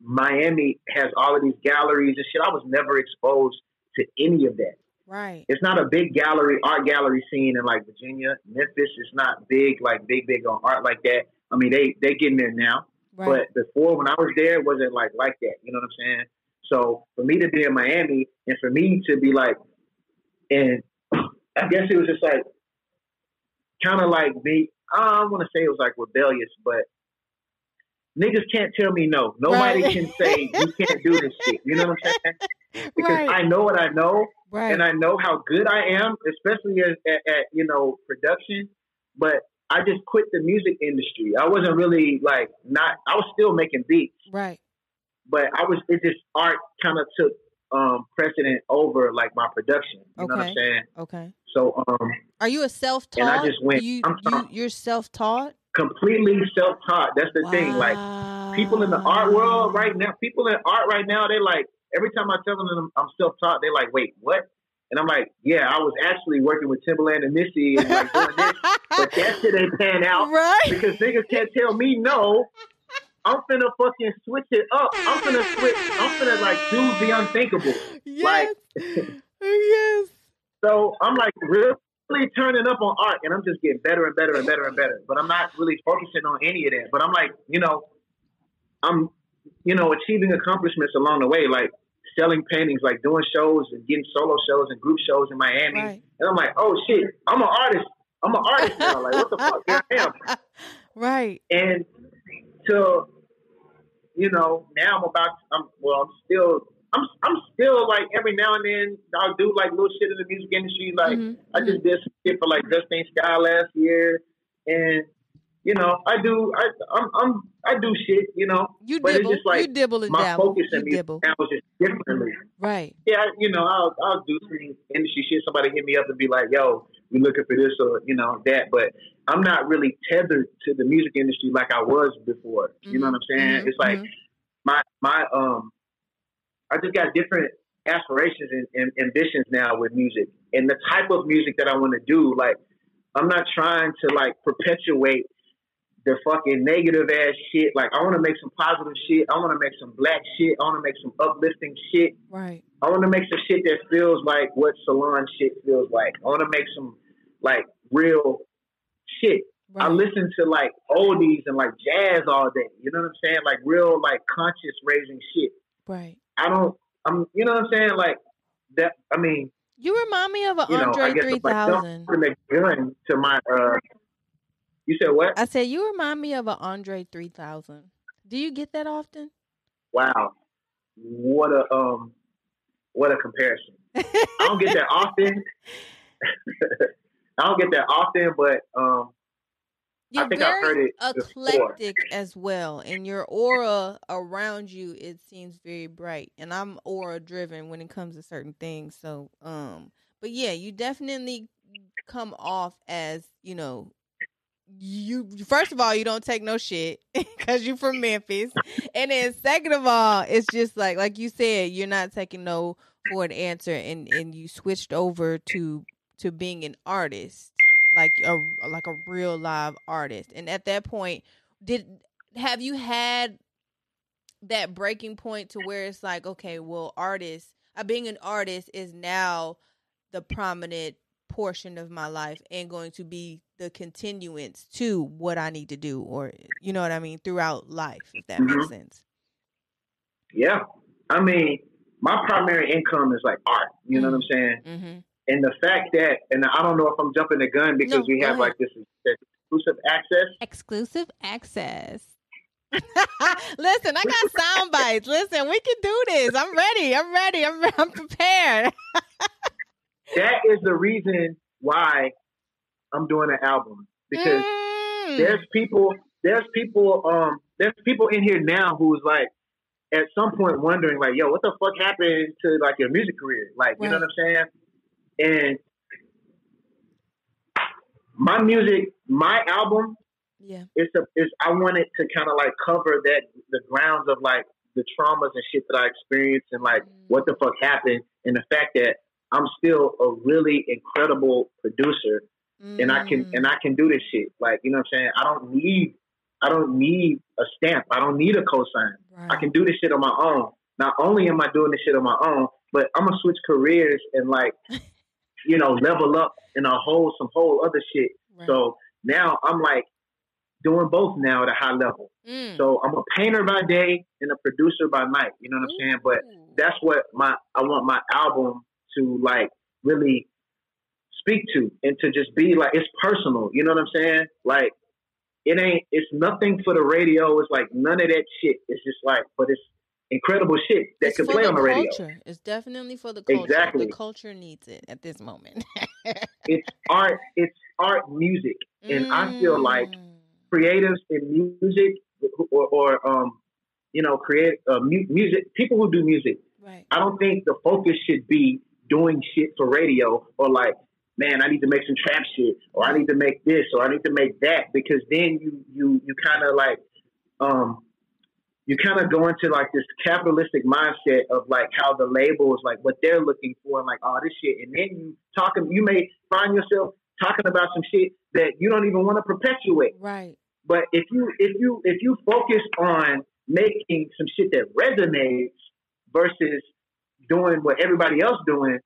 Miami has all of these galleries and shit. I was never exposed to any of that. Right. It's not a big gallery, art gallery scene in like Virginia. Memphis is not big, like big, big on art like that. I mean, they, they getting there now. Right. But before, when I was there, it wasn't like like that. You know what I'm saying? So for me to be in Miami and for me to be like, and I guess it was just like, kind of like me. I don't want to say it was like rebellious, but niggas can't tell me no. Nobody Right. can say you can't do this shit. You know what I'm saying? Because right. I know what I know, right. and I know how good I am, especially as, at, at you know production. But I just quit the music industry. I wasn't really like not. I was still making beats, right. but I was. It just art kind of took um precedent over like my production. You know what I'm Okay. saying? Okay. So um, Are you a self-taught? And I just went, You, I'm you you're self-taught. Completely self-taught. That's the thing. Like people in the art world right now, people in art right now, they like every time I tell them I'm self-taught, they like, wait, what? And I'm like, yeah, I was actually working with Timbaland and Missy and like doing this, but that shit ain't pan out right. because niggas can't tell me no. I'm finna fucking switch it up. I'm finna switch. I'm finna like do the unthinkable. Yes. yes. So I'm like really turning up on art, and I'm just getting better and better and better and better. But I'm not really focusing on any of that. But I'm like, you know, I'm, you know, achieving accomplishments along the way, like selling paintings, like doing shows and getting solo shows and group shows in Miami. Right. And I'm like, oh shit, I'm an artist. I'm an artist now. Like, what the fuck? Here I am. Right. And to, you know, now I'm about. I'm well. I'm still. I'm. I'm still like every now and then I'll do like little shit in the music industry. Like Mhm, I just did some shit for like Justine Skye last year, and you know I do. I I'm. I'm I do shit. You know, You But it's dibble. just like you dibble and my dabble. focus in music dibble. now is just differently. Right. Yeah, you know, I'll I'll do some industry shit. Somebody hit me up and be like, "Yo, we looking for this or you know that," but I'm not really tethered to the music industry like I was before. You know what I'm saying? Mhm, It's like mhm. my my um, I just got different aspirations and, and ambitions now with music and the type of music that I want to do. Like, I'm not trying to like perpetuate the fucking negative ass shit. Like, I want to make some positive shit. I want to make some black shit. I want to make some uplifting shit. right. I want to make some shit that feels like what salon shit feels like. I want to make some like real shit. Right. I listen to like oldies and like jazz all day. You know what I'm saying? Like real like conscious raising shit. right. I don't. I'm. You know what I'm saying? Like that. I mean, You remind me of an you know, I Andre three thousand. a gun to my. uh You said what? I said you remind me of an Andre three thousand. Do you get that often? Wow. What a um. What a comparison. I don't get that often. I don't get that often, but um, You're I think very I've heard it before. eclectic as well, and your aura around you it seems very bright. And I'm aura driven when it comes to certain things. So, um, but yeah, you definitely come off as you know. You first of all, you don't take no shit because you're from Memphis, and then second of all, it's just like like you said, you're not taking no for an answer, and and you switched over to to being an artist like a like a real live artist. And at that point, did have you had that breaking point to where it's like, okay, well, artist, uh, being an artist is now the prominent portion of my life and going to be the continuance to what I need to do, or you know what I mean, throughout life, if that makes Mhm. sense. Yeah, I mean, my primary income is like art. You know what I'm saying? Mm-hmm. And the fact that, and I don't know if I'm jumping the gun because No, we have ahead. like this, exclusive access. Exclusive access. Listen, I got sound bites. Listen, we can do this. I'm ready. I'm ready. I'm, I'm prepared. That is the reason why I'm doing an album because Mm. there's people, there's people, um, there's people in here now who's like, at some point wondering like, yo, what the fuck happened to like your music career? Like, you know what I'm saying? And my music, my album yeah. it's a it's I wanted to kind of like cover that the grounds of like the traumas and shit that I experienced and like mm. what the fuck happened and the fact that I'm still a really incredible producer and I can and mm. I can do this shit. Like you know what I'm saying? I don't need I don't need a stamp. I don't need a cosign. I can do this shit on my own. Not only am I doing this shit on my own but I'm gonna switch careers and like you know level up in a whole some whole other shit Right. so now I'm like doing both now at a high level. Mm. So I'm a painter by day and a producer by night. You know what I'm saying? But that's what my I want my album to like really speak to and to just be like it's personal. You know what I'm saying? Like it ain't it's nothing for the radio. It's like none of that shit. It's just like but it's incredible shit that It's can play on the radio. culture. It's definitely for the culture. Exactly. The culture needs it at this moment. It's art. It's art music. And I feel like Mm. creatives in music or, or um, you know, create uh, mu- music. People who do music. right. I don't think the focus should be doing shit for radio or like, man, I need to make some trap shit or I need to make this or I need to make that because then you you you kind of like um you kind of go into like this capitalistic mindset of like how the labels like what they're looking for and like all this shit and then you talking you may find yourself talking about some shit that you don't even want to perpetuate Right. but if you if you if you focus on making some shit that resonates versus doing what everybody else doing,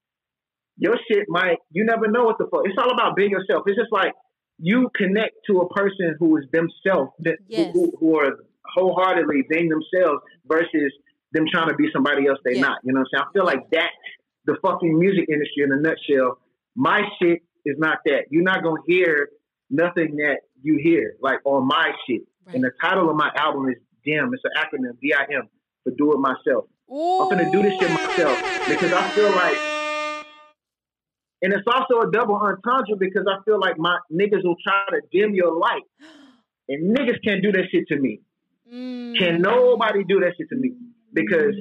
your shit might you never know what the fuck. It's all about being yourself. It's just like you connect to a person who is themselves, that, Yes. who, who are wholeheartedly being themselves versus them trying to be somebody else they Yeah. not. You know what I'm saying? I feel like that's the fucking music industry in a nutshell. My shit is not that. You're not gonna hear nothing that you hear like on my shit. Right. And the title of my album is DIM. It's an acronym, D-I-M, for Do It Myself. I'm gonna do this shit myself because I feel like, and it's also a double entendre because I feel like my niggas will try to dim your light, and niggas can't do that shit to me. Mm. Can nobody do that shit to me because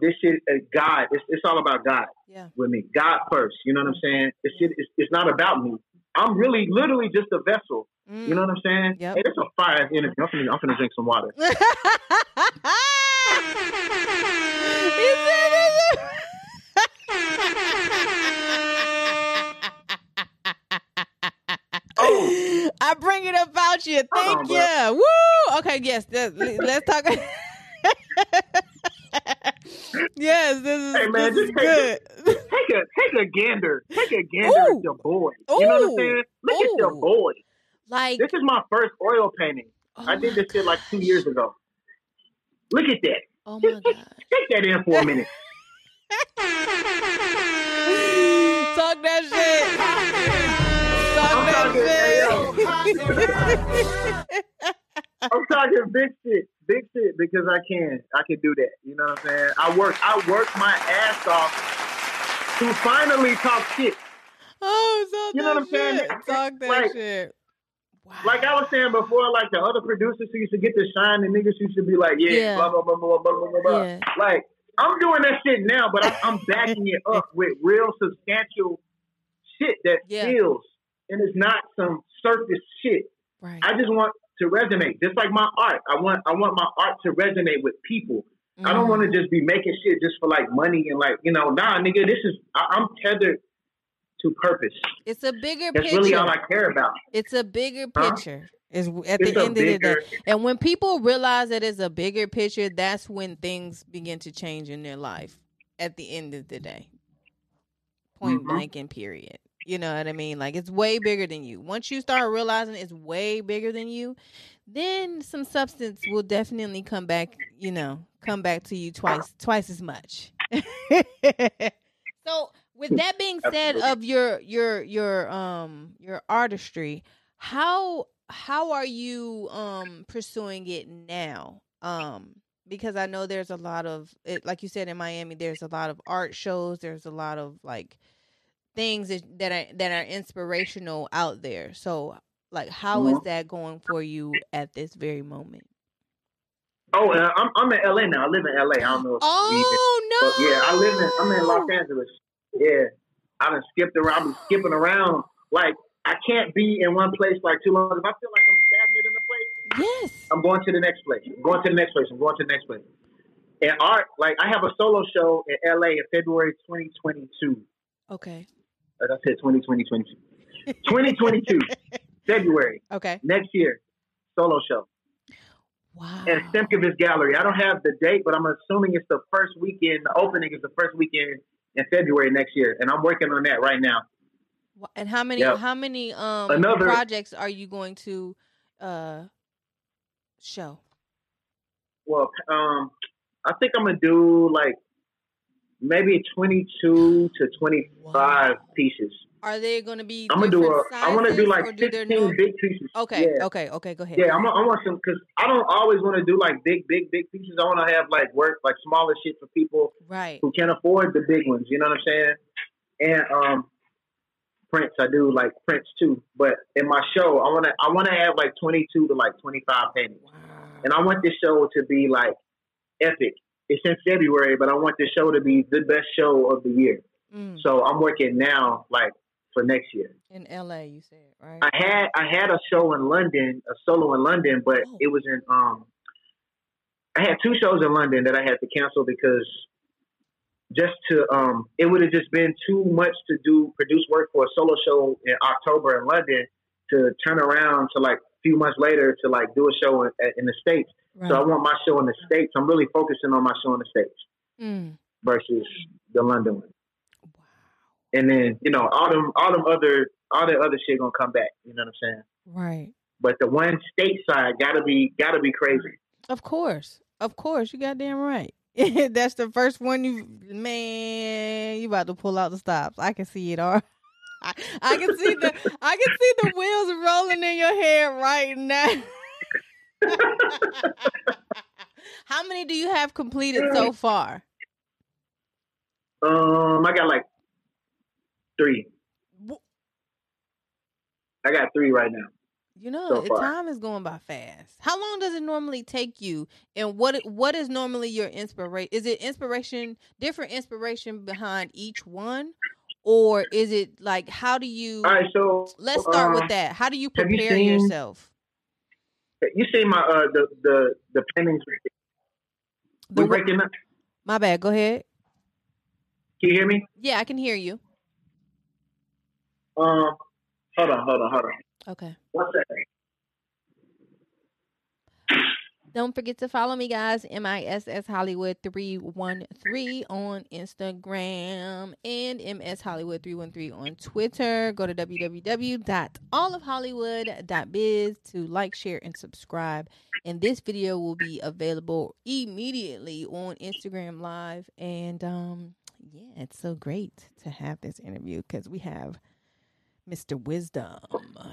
this shit is God. It's, it's all about God Yeah. with me. God first. You know what I'm saying? This shit is it's not about me. I'm really literally just a vessel. Mm. You know what I'm saying? Yep. Hey, it's a fire interview. I'm finna, I'm finna drink some water. about you. Thank you. Woo. Okay. Yes. Let's talk. yes. This is, Hey, man, this is good. Take a take a gander. Take a gander Ooh. at your boy. You know what I'm saying? Look at your boy. like. This is my first oil painting. oh I did this shit like two years ago. Look at that. Oh my Just gosh. take that in for a minute. Talk that shit. I'm talking- shit. I'm big shit, big shit because I can, I can do that. You know what I'm saying? I work, I work my ass off to finally talk shit. Oh, talk You know what I'm saying? Talk that Like- shit. Wow. Like I was saying before, like the other producers who used to get the shine, and niggas used to be like, yeah, Yeah. blah blah blah blah blah blah blah. blah. Yeah. Like I'm doing that shit now, but I, I'm backing it up with real substantial shit that Yeah. feels, and it's not some surface shit. right. I just want to resonate, just like my art. I want I want my art to resonate with people. I don't Mhm. want to just be making shit just for like money and like you know, nah, nigga, this is I, I'm tethered to purpose. It's a bigger That's picture. really all I care about. it's a bigger Huh? picture. Is at It's the end of the day. And when people realize that it's a bigger picture, that's when things begin to change in their life. At the end of the day, point Mhm. blank and period. You know what I mean? Like it's way bigger than you. Once you start realizing it's way bigger than you, then some substance will definitely come back. You know, come back to you twice, twice as much. so, with that being said, Absolutely. of your your your um your artistry, how how are you um pursuing it now? Um because I know there's a lot of it, like you said in Miami, there's a lot of art shows, there's a lot of like things that, that are that are inspirational out there. So like how is Mhm. that going for you at this very moment? Oh, uh, I'm I'm in LA now. I live in LA. I don't know. If we even- Oh no. Yeah, I live in I'm in Los Angeles. Yeah, I done skipped around. I'm skipping around. Like I can't be in one place like too long. If I feel like I'm stagnant in a place, Yes. I'm going to the next place. I'm going to the next place. I'm going to the next place. And art, like I have a solo show in LA in February 2022. Okay. Like I said, 2020, 2022, February Okay. next year, solo show Wow. at Stemkevich Gallery. I don't have the date, but I'm assuming it's the first weekend. The opening is the first weekend in February next year, and I'm working on that right now. And how many Yep. how many um Another- projects are you going to uh show? Well, um, I think I'm gonna do like maybe 22 to 25 pieces. Are they going to be I'm gonna do a. I want to do like or do 15 no- big pieces. Okay, Yeah. okay, okay, go ahead. Yeah, I'm, I want some because I don't always want to do like big, big, big pieces. I want to have like work like smaller shit for people Right. who can't afford the big ones. You know what I'm saying? And um, prints I do like prints too. But in my show, I want to I want to have like 22 to like 25 paintings, Wow. and I want this show to be like epic. It's in February, but I want this show to be the best show of the year. Mm, So I'm working now like for next year. in LA, you said, right? I had I had a show in London, a solo in London, but Oh. it was in um I had two shows in London that I had to cancel because just to um it would have just been too much to do produce work for a solo show in October in London to turn around to like a few months later to like do a show in, in the states. Right. So I want my show in the states. I'm really focusing on my show in the states mm. versus the London one. Wow. And then you know all them all them other all that other shit gonna come back. You know what I'm saying? Right. But the one stateside gotta be gotta be crazy. Of course. Of course. You goddamn right. That's the first one you man, you about to pull out the stops. I can see it all. I, I can see the I can see the wheels rolling in your head right now. How many do you have completed so far? Um, I got like three. I got three right now. You know, So the time is going by fast. How long does it normally take you? And what what is normally your inspiration? Is it inspiration, different inspiration behind each one, or is it like how do you? All right, so Let's start uh, with that. How do you have you prepare seen- yourself? You see my uh the the the paintings The we breaking up. My bad. Go ahead. Can you hear me? Yeah, I can hear you. Um, hold on, hold on, hold on. Okay. One second. Don't forget to follow me, guys. MISS Hollywood 313 on Instagram and MS Hollywood 313 on Twitter. Go to www.allofhollywood.biz to like, share, and subscribe. And this video will be available immediately on Instagram Live. And um, yeah, it's so great to have this interview because we have Mr. Wisdom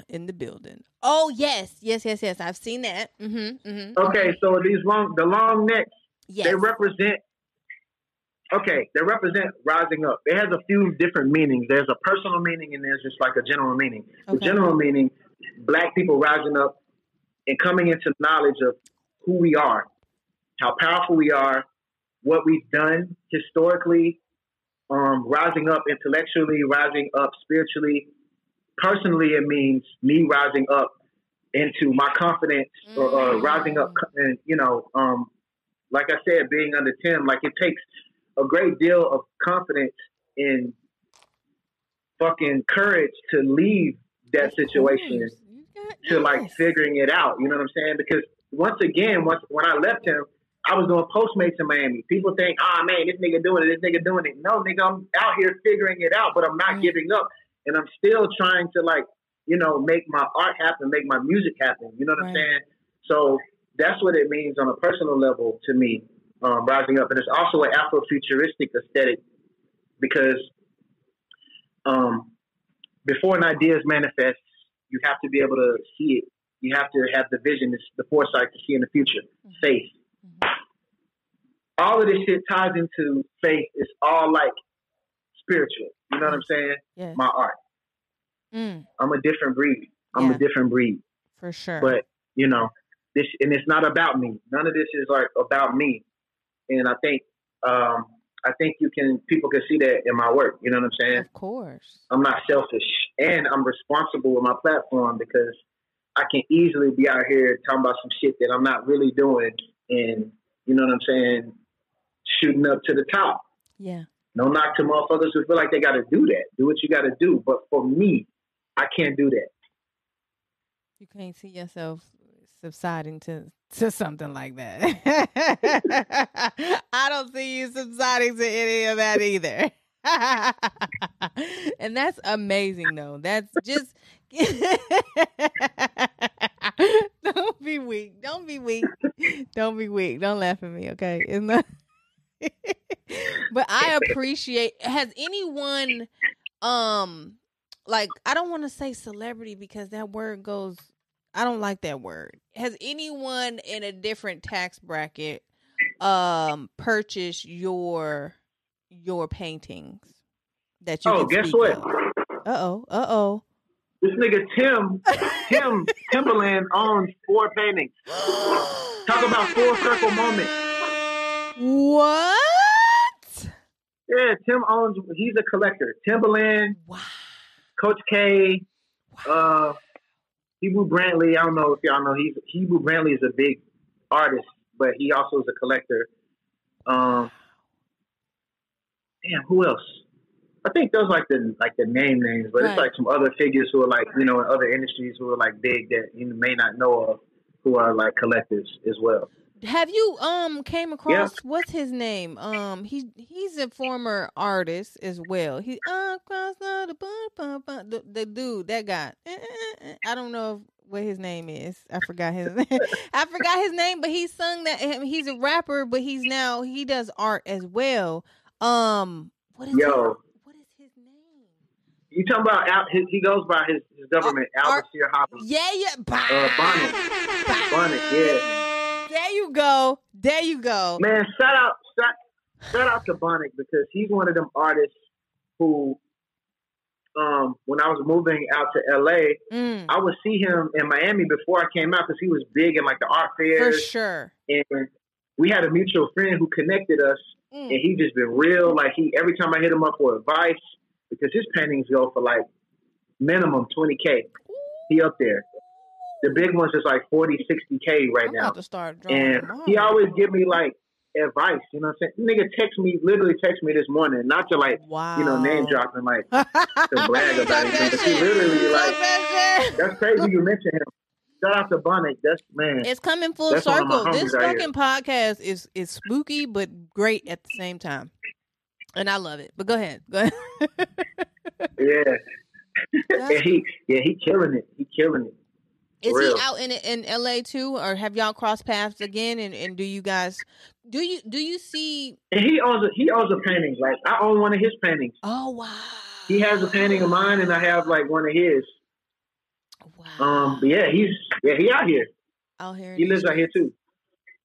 in the building. Oh yes, yes, yes, yes. I've seen that. Mm-hmm. mm-hmm. Okay, so these long the long necks Yes. they represent okay they represent rising up it has a few different meanings there's a personal meaning and there's just like a general meaning the general meaning black people rising up and coming into knowledge of who we are how powerful we are what we've done historically um, rising up intellectually rising up spiritually personally it means me rising up into my confidence or uh, Mm. rising up and you know um, like I said, being under Tim, like it takes a great deal of confidence and fucking courage to leave that situation to like figuring it out. You know what I'm saying? Because once again, once when I left him, I was doing Postmates in Miami. People think, ah man, this nigga doing it, this nigga doing it. No, nigga, I'm out here figuring it out, but I'm not Mm. giving up. And I'm still trying to like, you know, make my art happen, make my music happen. You know what I'm saying? So that's what it means on a personal level to me, um, rising up. And it's also an Afrofuturistic aesthetic because um, before an idea is manifest, you have to be able to see it. You have to have the vision, the foresight to see in the future. Faith. Mhm. All of this shit ties into faith. It's all like spiritual. You know what I'm saying? Yes. My art. Mm, I'm a different breed. I'm Yeah. a different breed. for sure. But you know, this and it's not about me. None of this is like about me. And I think um, I think you can people can see that in my work. You know what I'm saying? of course. I'm not selfish, and I'm responsible with my platform because I can easily be out here talking about some shit that I'm not really doing, and you know what I'm saying, shooting up to the top. Yeah. No knock to motherfuckers who feel like they got to do that. Do what you got to do, but for me, I can't do that. You can't see yourself subsiding to to something like that. I don't see you subsiding to any of that either. and that's amazing though. That's just Don't be weak. Don't be weak. Don't be weak. Don't laugh at me, okay? It's not But I appreciate has anyone um like I don't want to say celebrity because that word goes I don't like that word. Has anyone in a different tax bracket um purchased your your paintings that you Oh, guess what? Uh-oh. Uh-oh. This nigga Tim, Tim Timbaland owns four paintings. Talk about full circle moment. What? Yeah, Tim owns. He's a collector. Timbaland, Wow. Coach K, wow. uh, Hebru Brantley. I don't know if y'all know. He's Hebru Brantley is a big artist, but he also is a collector. Um, damn, who else? I think those like the like the name names, but Right. it's like some other figures who are like you know in other industries who are like big that you may not know of, who are like collectors as well. Have you um came across what's his name? Um he he's a former artist as well. He across the the, dude that guy. Eh, eh, eh. I don't know what his name is. I forgot his name. I forgot his name, but he sung that he's a rapper, but he's now he does art as well. Um what is his, Yo, what is his name? you talking about Al, his, he goes by his, his government, Sear Hopper. Yeah, yeah. Uh, Bonnet. Bonnet. Bonnet, yeah. There you go. There you go. Man, shout out, shout, shout out to Bonnick because he's one of them artists who, um, when I was moving out to LA, Mm, I would see him in Miami before I came out because he was big in like the art fair. for sure. and we had a mutual friend who connected us, Mm. and he just been real. Like he, every time I hit him up for advice, because his paintings go for like minimum twenty k. He up there. The big ones is like 40, 60 k right I'm now. about to start. And he always give me like advice, you know what I'm saying? Nigga text me, literally text me this morning, not to like, wow. you know, name dropping, like, to brag about anything, but he literally, like- that's crazy you mention him. Shout out to Bonnet. That's, man. It's coming full That's one of my circle. This fucking podcast is is spooky but great at the same time, and I love it. But go ahead, go ahead. yeah. And he, yeah, he killing it. He killing it. Is real. he out in in L.A. too, or have y'all crossed paths again? And, and do you guys do you do you see? And he owns a, he owns a painting. Like, I own one of his paintings. Oh wow! he has a painting of mine, and I have like one of his. Wow. Um, but yeah, he's yeah he out here. out here. He lives out here too.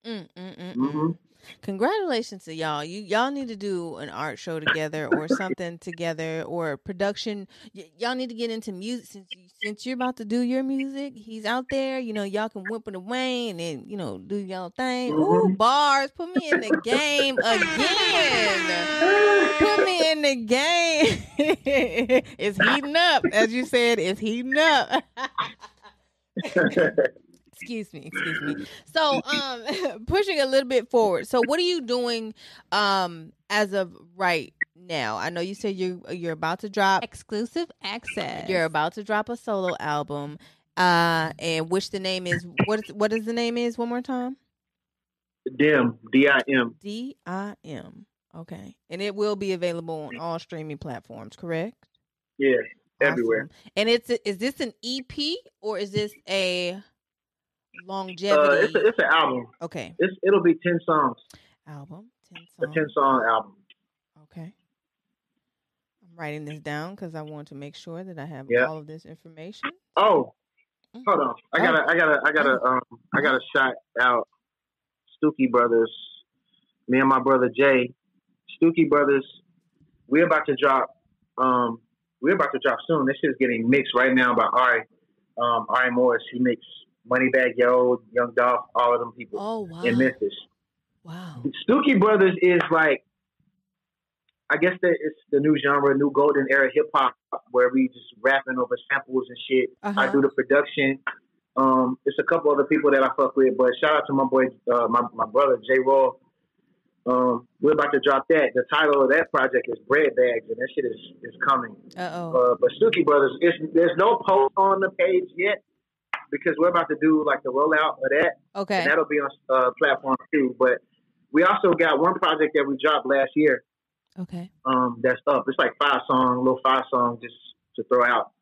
Mm, mm, mm, hmm mm. Congratulations to y'all. You y'all need to do an art show together or something together or production. Y- y'all need to get into music since you, since you're about to do your music. He's out there. You know, y'all can whip it away and then you know do y'all thing. Ooh, Mhm. bars. Put me in the game again. Put me in the game. it's heating up, as you said. It's heating up. excuse me excuse me. So um pushing a little bit forward. So what are you doing um as of right now? I know you said you you're about to drop Exclusive access. you're about to drop a solo album. Uh and which the name is what is what is the name is one more time? Dim, D I M. d-i-m okay. And it will be available on all streaming platforms correct? Yeah, everywhere. And it's is this an ep or is this a Uh, longevity it's a, it's an album. okay It's it'll be ten songs, album 10 songs. a ten song album. Okay. I'm writing this down because I want to make sure that I have Yeah. all of this information. Oh, Mhm. hold on. I gotta, I gotta, I gotta, um, I gotta shout out Stookie Brothers. Me and my brother Jay, Stookie Brothers. We're about to drop. Um, we're about to drop soon. This is getting mixed right now by Ari. Um, Ari Morris. He mixed Moneybagg Yo, Young Dolph, all of them people Oh wow! in Memphis. Wow. Stookie Brothers is like, I guess that it's the new genre, new golden era hip hop, where we just rapping over samples and shit. Uh-huh. I do the production. Um, it's a couple other people that I fuck with, but shout out to my boy, uh, my my brother J. Raw. Um, we're about to drop that. The title of that project is Bread Bags, and that shit is is coming. Uh oh. Uh, but Stookie Brothers, it's, there's no post on the page yet because we're about to do like the rollout of that Okay. and that'll be on uh, platform too. But we also got one project that we dropped last year. Okay. Um, that's up. It's like five song, little five song, just to throw out.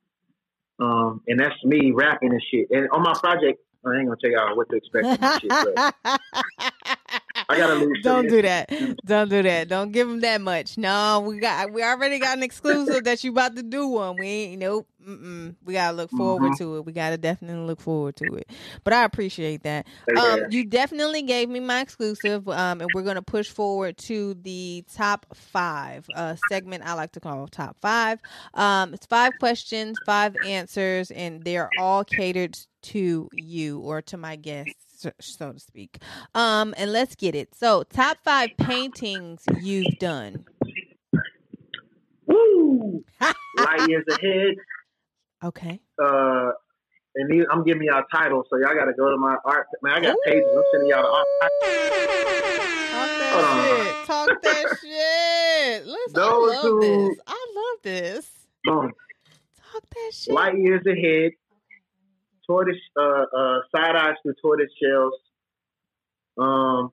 Um, and that's me rapping and shit. And on my project, I ain't gonna tell y'all what to expect. From this shit, but I gotta lose. Don't do that. Don't do that. Don't give them that much. No, we got we already got an exclusive that you about to do one. We ain't nope. Mm-mm. We gotta look forward Mhm. to it. We gotta definitely look forward to it. But I appreciate that. Um, you definitely gave me my exclusive, um, and we're gonna push forward to the top five uh, segment. I like to call top five. Um, it's five questions, five answers, and they're all catered to you or to my guests, so- so to speak. Um, and let's get it. So, top five paintings you've done. Woo! Light years ahead. Okay. Uh, and these, I'm giving y'all titles, so y'all gotta go to my art. Man, I got pages. I'm sending y'all the art. Talk that on. shit. Talk that shit. Listen, Those I love who- this. I love this. Boom. Talk that shit. Light years ahead. Tortoise, uh, uh, side eyes through tortoise shells. Um,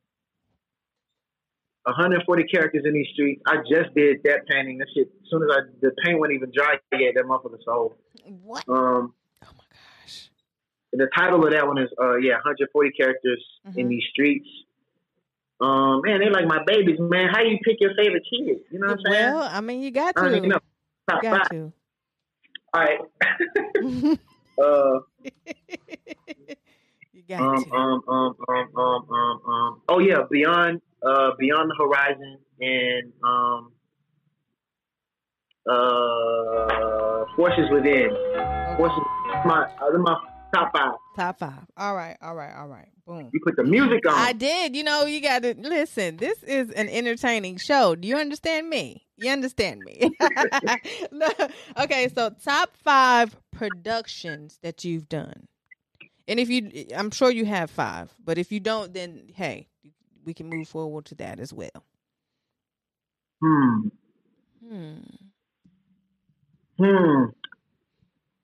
140 characters in these streets. I just did that painting. That shit. As soon as I the paint wasn't even dry yet, that motherfucker sold. What? Um, Oh my gosh. the title of that one is uh, yeah, 140 characters in Mhm. these streets. Um, man, they like my babies, man. How do you pick your favorite kid? You know what I'm saying? Well, I mean, you got to. don't even know. You got five. to. All right. uh, um, um, um, um, um, um, um. Oh yeah, beyond, uh, beyond the horizon, and um, uh, forces within. Forces. My, uh, my top five. Top five. All right. All right. All right. Boom. You put the music on. I did. You know, you got to listen. This is an entertaining show. Do you understand me? You understand me? Okay, so top five productions that you've done, and if you, I'm sure you have five, but if you don't, then hey, we can move forward to that as well. Hmm. Hmm. Hmm.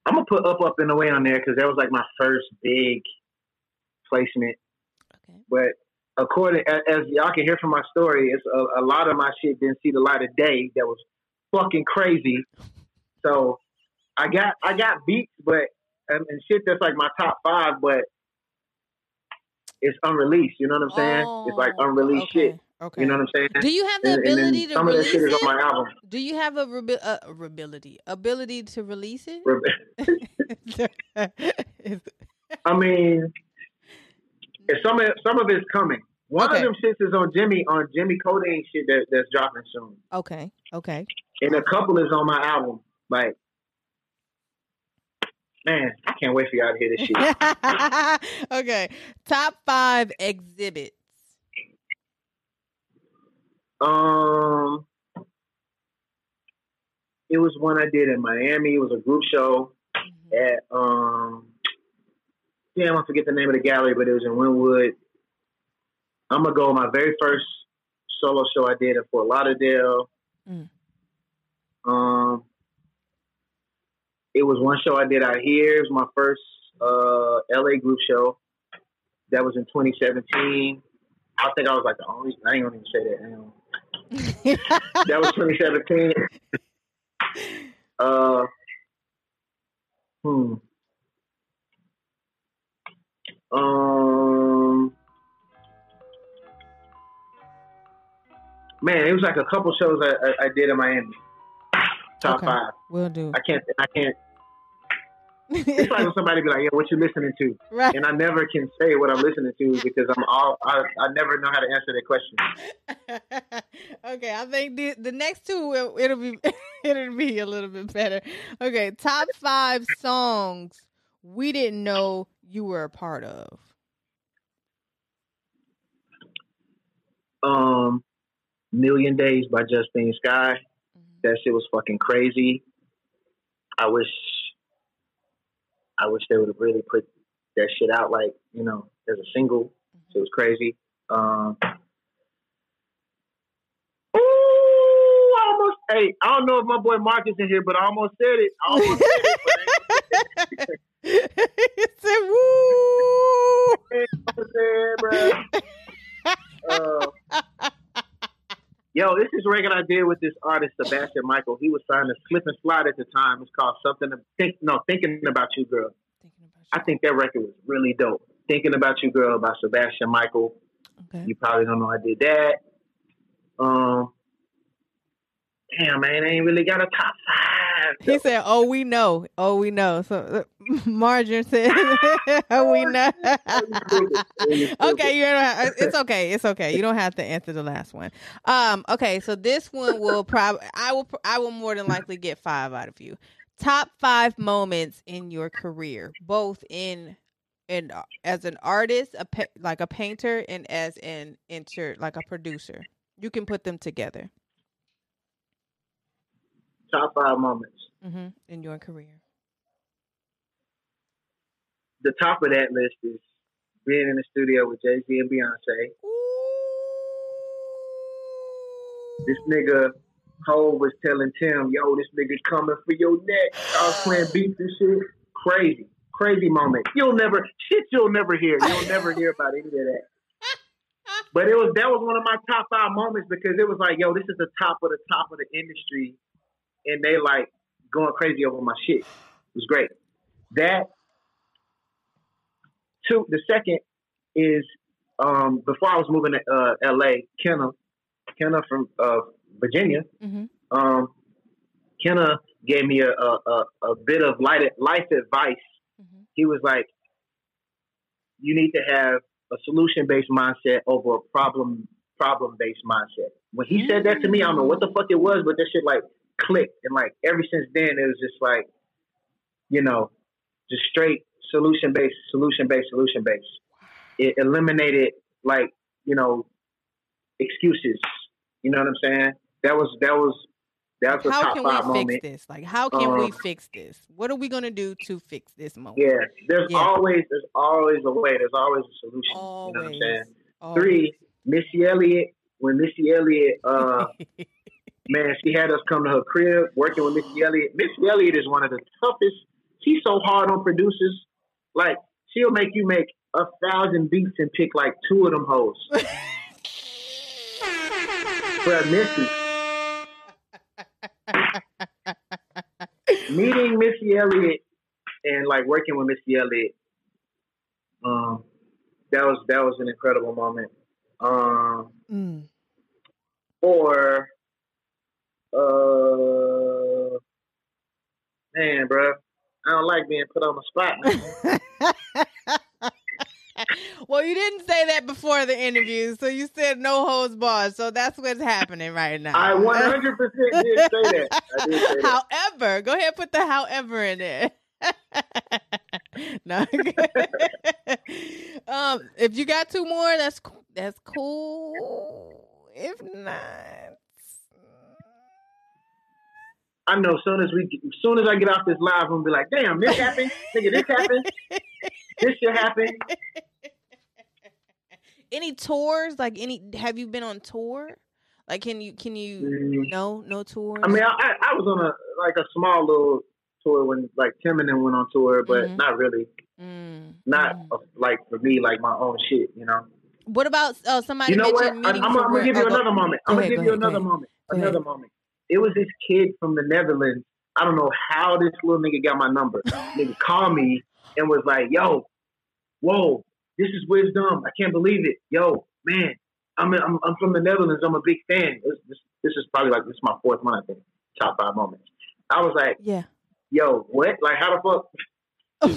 I'm gonna put up, up, and away on there because that was like my first big placement. Okay. But according as, as y'all can hear from my story, it's a, a lot of my shit didn't see the light of day. That was fucking crazy. So I got I got beats, but and, and shit that's like my top five, but it's unreleased. You know what I'm saying? it's like Oh, unreleased okay. shit. Okay. You know what I'm saying? Do you have the And- and ability to some of that shit is on my album. Do you have a rebi- uh, ability ability to release it? I mean, some of some of it's coming. One Okay. of them shits is on Jimmy on Jimmy Codeine shit that, that's dropping soon, okay. Okay. and a couple is on my album. Like, man, I can't wait for y'all to hear this shit. okay. Top five exhibits. Um, it was one I did in Miami. It was a group show Mm-hmm. at um, damn, I forget the name of the gallery, but it was in Wynwood. I'm gonna go my very first solo show I did in Fort Lauderdale. Mm. Um, it was one show I did out here. It was my first uh LA group show. That was in 2017. I think I was like the only. I ain't gonna even say that. On. That was 2017. uh, hmm. Um, man, it was like a couple shows I, I, I did in Miami. Top Okay. five. Will do. I can't. I can't. It's like when somebody be like, "Yeah, what you listening to?" right. And I never can say what I'm listening to because I'm all. I, I never know how to answer that question. okay, I think the the next two will, it'll be it'll be a little bit better. Okay, top five songs we didn't know you were a part of. Um, Million Days by Justine Skye. That shit was fucking crazy. I wish, I wish they would have really put that shit out like you know as a single. It was crazy. Um, ooh, I almost. Hey, I don't know if my boy Mark is in here, but I almost said it. I almost said it. But I said, "Woo!" ain't gonna say. Uh, Yo, this is a record I did with this artist Sebastian Michael. He was signed to Slip and Slide at the time. It's called something to think. No, thinking about you, girl. Thinking about I think that record was really dope. Thinking about you, girl, by Sebastian Michael. Okay. You probably don't know I did that. Um, damn man, I ain't really got a top five. He said, "Oh, we know. Oh, we know." So uh, Marjorie said, "Oh, we know." okay, you don't it's okay. It's okay. You don't have to answer the last one. Um, okay, so this one will probably I will I will more than likely get five out of you. Top five moments in your career, both in in uh, as an artist, a pa- like a painter, and as an inter like a producer. You can put them together top five moments. hmm in your career. The top of that list is being in the studio with Jay Z and Beyonce. This nigga Hove was telling Tim, "Yo, this nigga coming for your neck." I was playing beats and shit. Crazy, crazy moment. You'll never shit. You'll never hear. You'll never hear about any of that. But it was that was one of my top five moments because it was like, yo, this is the top of the top of the industry, and they like going crazy over my shit. It was great. That two. The second is um, before I was moving to uh, L.A. Kenna, Kenna from uh, Virginia. hmm Um, Kenna gave me a, a, a, a bit of light, life advice. hmm He was like, "You need to have a solution based mindset over a problem problem based mindset." When he said that to me, I don't know what the fuck it was, but that shit like clicked, and like ever since then, it was just like, you know, just straight solution based, solution based, solution based. It eliminated like you know excuses. You know what I'm saying? That was that was that was How top can five we moment. fix this? Like, how can we Um, fix this? What are we gonna do to fix this moment? Yeah, there's Yeah. always there's always a way. There's always a solution. You know what I'm saying? Always. Three, Missy Elliott. When Missy Elliott, uh, man, she had us come to her crib working with Missy Elliott. Missy Elliott is one of the toughest. She's so hard on producers. Like she'll make you make a thousand beats and pick like two of them hoes. Bruh, Missy. Meeting Missy Elliott and like working with Missy Elliott, um, that was that was an incredible moment. Um, Mm. or uh, man, bro, I don't like being put on the spot. well, you didn't say that before the interview, so you said no holds barred. So that's what's happening right now. I 100 percent did say that. Did say that. However, go ahead, put the however in there. no. um, if you got two more, that's that's cool. If not, I know. Soon as we, soon as I get off this live, I'm gonna be like, "Damn, this happened, nigga. This happened. this should happen." Any tours? Like any? Have you been on tour? Like, can you? Can you? Mm. No, no tours. I mean, I, I was on a like a small little tour when like Tim and them went on tour, but mm-hmm. not really. Mm-hmm. Not mm. like for me, like my own shit, you know. What about uh, somebody? You know what? I, am gonna give you another moment. I'm gonna give you another moment. Another moment. It was this kid from the Netherlands. I don't know how this little nigga got my number. nigga called me and was like, "Yo, whoa, this is wisdom. I can't believe it. Yo, man, I'm I'm, I'm from the Netherlands. I'm a big fan. This, this, this is probably like this is my fourth one. I think top five moments. I was like, yeah, yo, what? Like, how the fuck?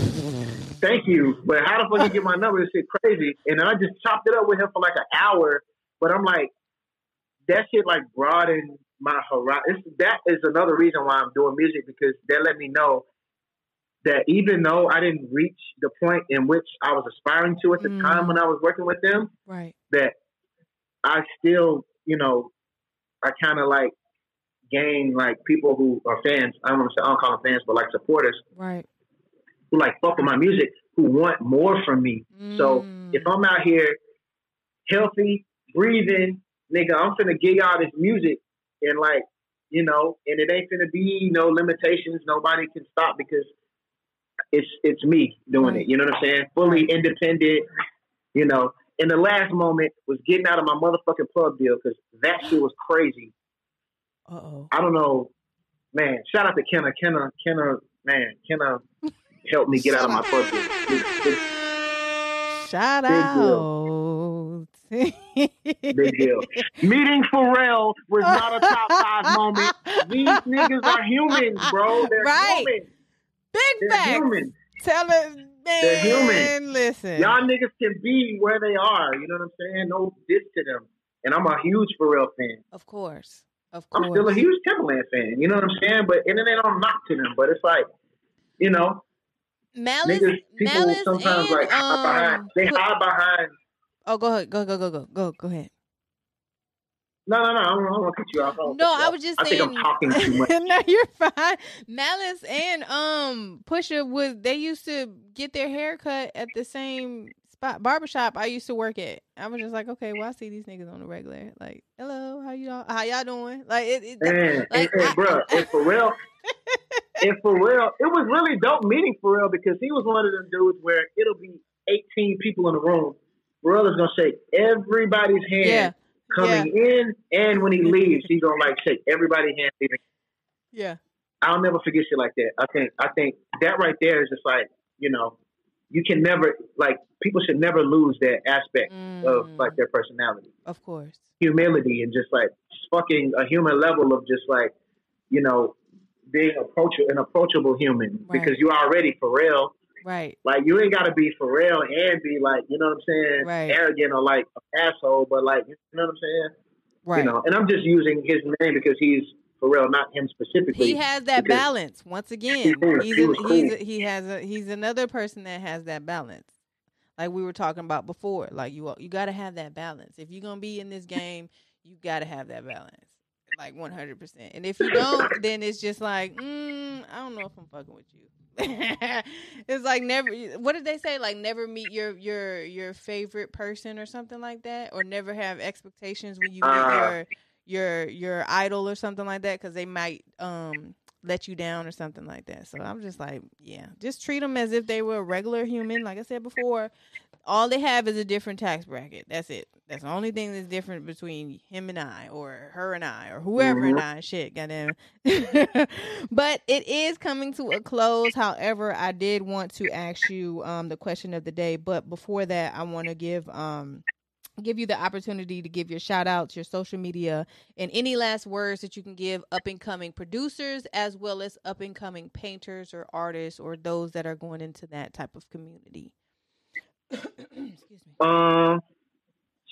Thank you, but how the fuck you get my number? This shit crazy. And then I just chopped it up with him for like an hour. But I'm like, that shit like broadened my horizon. That is another reason why I'm doing music because they let me know that even though I didn't reach the point in which I was aspiring to at the mm. time when I was working with them, right? That I still, you know, I kind of like gain like people who are fans. I don't want to say I don't call them fans, but like supporters, right? Who like fuck with my music, who want more from me. Mm. So if I'm out here healthy, breathing, nigga, I'm finna gig out this music and like, you know, and it ain't gonna be no limitations. Nobody can stop because it's it's me doing it. You know what I'm saying? Fully independent. You know. And the last moment was getting out of my motherfucking pub deal because that shit was crazy. Uh oh. I don't know, man. Shout out to Kenna. Kenna. Kenna. Man. Kenna helped me get out of my pub deal. Shout Big out. Deal. Big deal. Meeting Pharrell was not a top five moment. These niggas are humans, bro. They're right. humans. Big They're facts. Humans. Tell it, man. They're human. Listen, y'all niggas can be where they are. You know what I'm saying? No diss to them. And I'm a huge Pharrell fan. Of course, of course. I'm still a huge Timbaland fan. You know what I'm saying? But and then they don't knock to them. But it's like, you know, Malice, niggas, people Malice sometimes and, like hide behind. Um, they hide behind. Oh, go ahead. Go go go go go go ahead. No, no, no. I don't, don't want to cut you off. I no, I was just I saying. I think I'm talking too much. no, you're fine. Malice and um Pusha was they used to get their hair cut at the same spot barbershop I used to work at. I was just like, okay, well I see these niggas on the regular. Like, hello, how y'all how y'all doing? Like it, it Man, like, and, and, I, bro, and for real and for real, it was really dope meeting for real because he was one of them dudes where it'll be 18 people in the room. Is gonna shake everybody's hand. Yeah coming yeah. in and when he leaves, he's gonna like shake everybody's hand leaving. Yeah. I'll never forget shit like that. I think I think that right there is just like, you know, you can never like people should never lose that aspect mm. of like their personality. Of course. Humility and just like fucking a human level of just like, you know, being approachable an approachable human right. because you're already Pharrell Right. Like you ain't gotta be for real and be like, you know what I'm saying, right. arrogant or like an asshole, but like you know what I'm saying? Right. You know, and I'm just using his name because he's for real, not him specifically. He has that balance once again. He's, he's, he, cool. he's he has a, he's another person that has that balance. Like we were talking about before, like you you got to have that balance. If you're gonna be in this game, you got to have that balance, like 100. percent. And if you don't, then it's just like, mm, I don't know if I'm fucking with you. it's like never what did they say? Like never meet your your your favorite person or something like that? Or never have expectations when you meet uh, your your your idol or something like that? Because they might um let you down or something like that. So i'm just like yeah. Just treat them as if they were a regular human. Like i said before all they have is a different tax bracket. That's it. That's the only thing that's different between him and I, or her and I, or whoever mm-hmm. and I. Shit, goddamn. but it is coming to a close. However, I did want to ask you um, the question of the day. But before that, I want to give um, give you the opportunity to give your shout outs, your social media, and any last words that you can give up and coming producers as well as up and coming painters or artists or those that are going into that type of community. Excuse me. Um,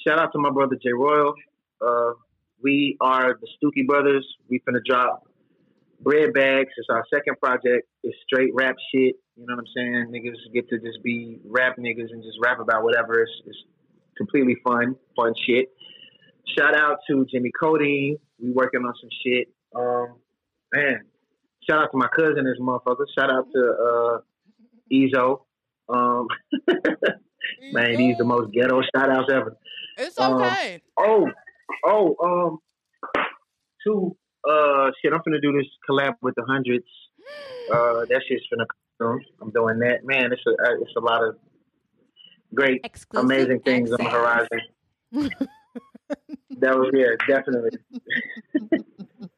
shout out to my brother Jay Royal. Uh, we are the Stookie Brothers. We finna drop Bread Bags. It's our second project. It's straight rap shit. You know what I'm saying? Niggas get to just be rap niggas and just rap about whatever. It's, it's completely fun, fun shit. Shout out to Jimmy Cody. We working on some shit. Um, man, shout out to my cousin, this motherfucker. Shout out to uh, Ezo. Um, man, he's the most ghetto shout outs ever. It's okay. Um, oh, oh, um, two, uh, shit, I'm gonna do this collab with the hundreds. Uh, that shit's finna come. I'm doing that. Man, it's a, uh, it's a lot of great, Exclusive amazing things on the horizon. that was yeah, definitely.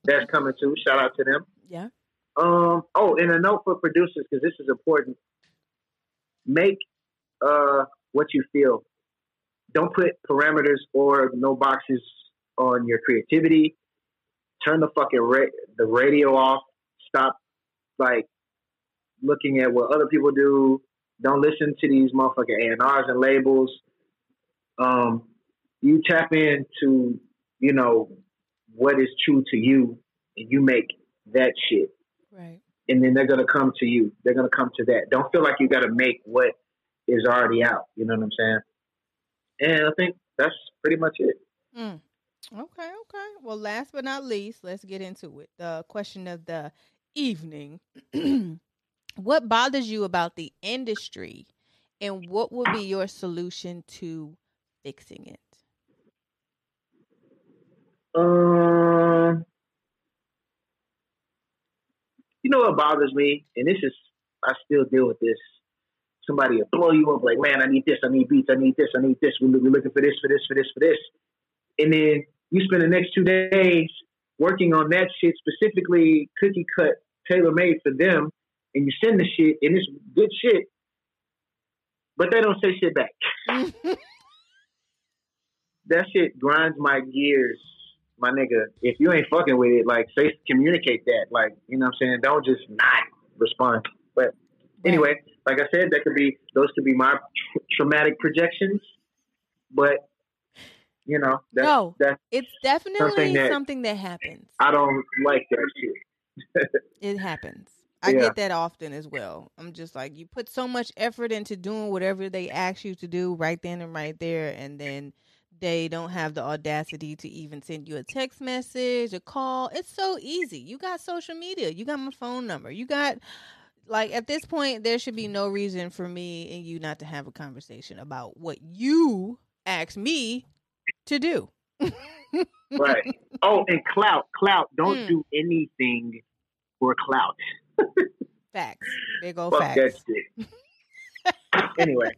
That's coming too. Shout out to them. Yeah. Um. Oh, and a note for producers because this is important. Make uh what you feel. Don't put parameters or no boxes on your creativity. Turn the fucking ra- the radio off. Stop like looking at what other people do. Don't listen to these motherfucking A&Rs and labels. Um, you tap into, you know, what is true to you and you make that shit. Right. And then they're gonna come to you. They're gonna come to that. Don't feel like you gotta make what is already out. You know what I'm saying? And I think that's pretty much it. Mm. Okay, okay. Well, last but not least, let's get into it. The question of the evening. what bothers you about the industry and what would be your solution to fixing it? Um, you know what bothers me, and this is I still deal with this. Somebody will blow you up like, man, I need this, I need beats, I need this, I need this. We're looking for this, for this, for this, for this, and then you spend the next two days working on that shit specifically, cookie cut, tailor made for them, and you send the shit and it's good shit, but they don't say shit back. that shit grinds my gears, my nigga. If you ain't fucking with it, like say communicate that. Like, you know what I'm saying? Don't just not respond. But anyway, like I said, that could be those could be my tra- traumatic projections. But you know, that's, no, that's it's definitely something that, something that happens. I don't like that shit. it happens. I yeah. get that often as well. I'm just like, you put so much effort into doing whatever they ask you to do right then and right there, and then they don't have the audacity to even send you a text message, a call. It's so easy. You got social media, you got my phone number, you got like at this point there should be no reason for me and you not to have a conversation about what you asked me to do. right. Oh, and clout, clout. Don't mm. do anything for clout. facts. Big old Fuck facts. anyway.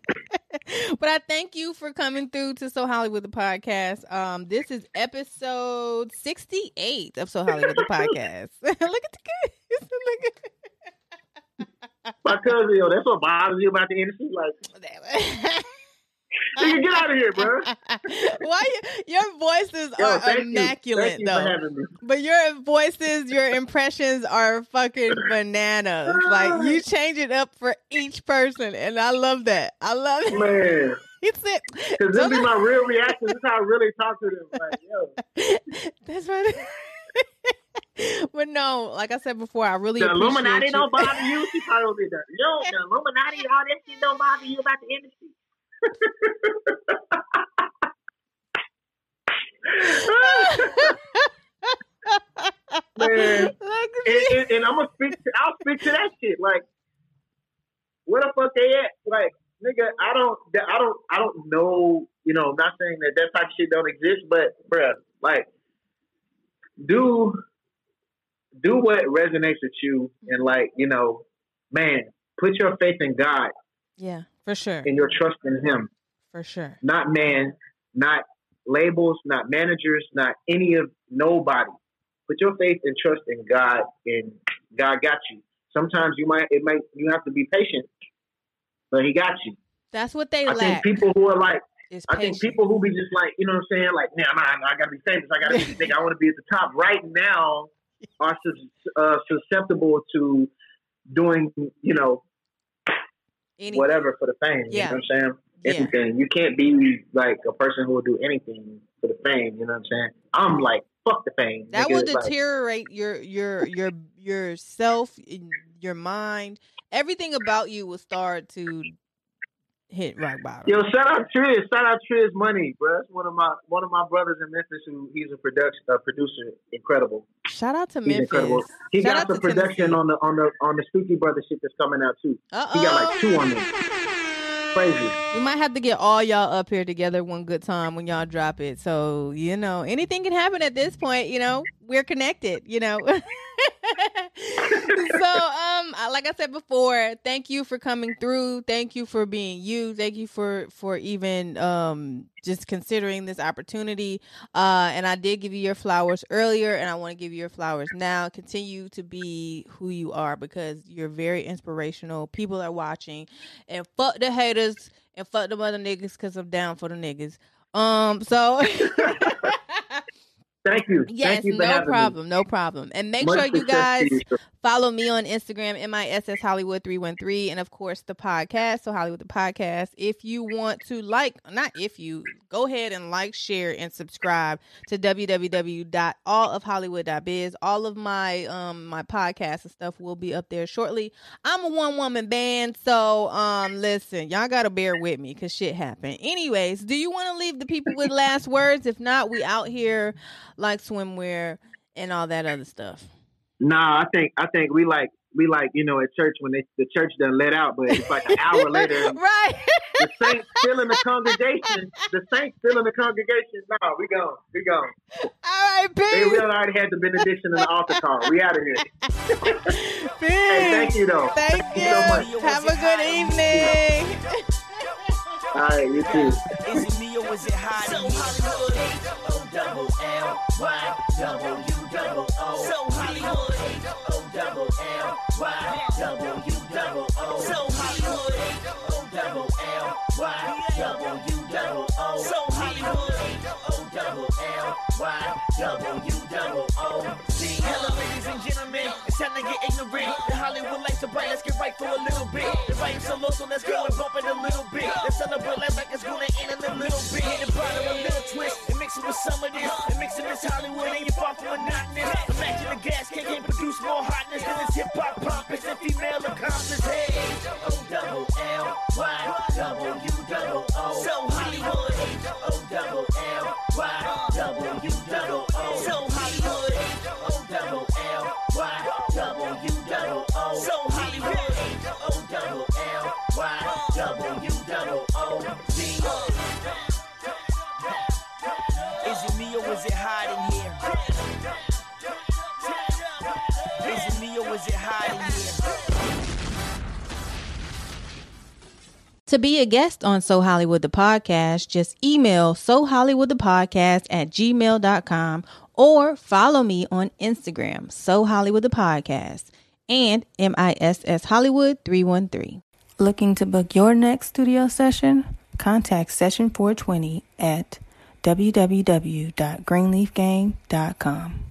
but I thank you for coming through to So Hollywood the podcast. Um, this is episode sixty eight of So Hollywood the podcast. Look at the kids. Look at my cousin, yo, that's what bothers you about the industry. Like you get out of here, bro. Why your voices Yo, are immaculate you. though. But your voices, your impressions are fucking bananas. like you change it up for each person, and I love that. I love it. Man. He said, "Because this be my real reaction. This is how I really talk to them." Like, yo, that's right. but no, like I said before, I really the Illuminati you. don't bother you. She probably did that. Yo, the Illuminati, all that shit don't bother you about the industry. Man, and, and, and, I'm gonna speak. To, I'll speak to that shit. Like, where the fuck they at? Like, nigga, I don't, I don't, I don't know. You know, I'm not saying that that type of shit don't exist, but bruh, like, do do what resonates with you, and like, you know, man, put your faith in God. Yeah. For sure. And your trust in him. For sure. Not man, not labels, not managers, not any of nobody. Put your faith and trust in God and God got you. Sometimes you might it might you have to be patient, but he got you. That's what they I lack. think people who are like I think people who be just like, you know what I'm saying? Like, nah, nah, nah I gotta be famous. I gotta be big. I want to be at the top. Right now, are sus- uh, susceptible to doing, you know, Any- whatever for the fame. Yeah. You know what I'm saying? Yeah. Anything. You can't be like a person who will do anything for the fame. You know what I'm saying? I'm like, fuck the fame. that will it's like- deteriorate your your your yourself, your mind. Everything about you will start to hit rock bottom. Yo, shout out Triz. Shout out Triz Money, bro. That's one of my one of my brothers in Memphis who he's a production uh, producer. Incredible. Shout out to He's Memphis. incredible. He Shout got the production Tennessee. on the on the on the Spooky Brother shit that's coming out too. Uh-oh. He got like two on there. Crazy. We might have to get all y'all up here together one good time when y'all drop it. So, you know, anything can happen at this point, you know. We're connected, you know. so, um like I said before, thank you for coming through. Thank you for being you. Thank you for for even um just considering this opportunity. Uh and I did give you your flowers earlier and I want to give you your flowers now. Continue to be who you are because you're very inspirational. People are watching and fuck the haters and fuck the other niggas because I'm down for the niggas. Um, so Thank you. yes, Thank you no problem, no problem. And make. Much sure you guys you, follow me on Instagram, MISS Hollywood 313, and of course the podcast, so Hollywood the Podcast. If you want to like, not if you, go ahead and like, share, and subscribe to www.allofhollywood.biz. All of my um my podcasts and stuff will be up there shortly. I'm a one woman band, so um listen, y'all gotta bear with me because shit happened. Anyways, do you want to leave the people with last words? If not, we out here like swimwear and all that other stuff. Nah, I think I think we like we like you know at church when they the church done let out, but it's like an hour later. right. The saints still in the congregation. The saints still in the congregation. Nah, we gone. We gone. All right, Hey, peace. we already had the benediction and the altar call. We out of here. peace. Hey, thank you though. Thank you. so much. Have a good evening. All right, you too. Is it me or is it hot? So Hollywood, O double L Y W double O. So Hollywood, O double L Y W double U double O. So Hollywood, double L Y W double O. Y W. Hello, ladies and gentlemen. It's time to get ignorant. The Hollywood lights are bright. Let's get right for a little bit. The vibe's so low, so let's go and bump it a little bit. Let's celebrate life like it's gonna end in a little bit. Hit the bottom a little twist and mix it with some of this. And mix it with Hollywood and you're far from monotonous. Imagine the gas can can produce more hotness than this hip hop pompous and female accomplice. Hey, O double double O. So Hollywood, O double L Y To be a guest on So Hollywood the Podcast, just email So Hollywood the Podcast at gmail.com or follow me on Instagram, So Hollywood the Podcast, and MISS Hollywood 313. Looking to book your next studio session? Contact Session 420 at www.greenleafgang.com.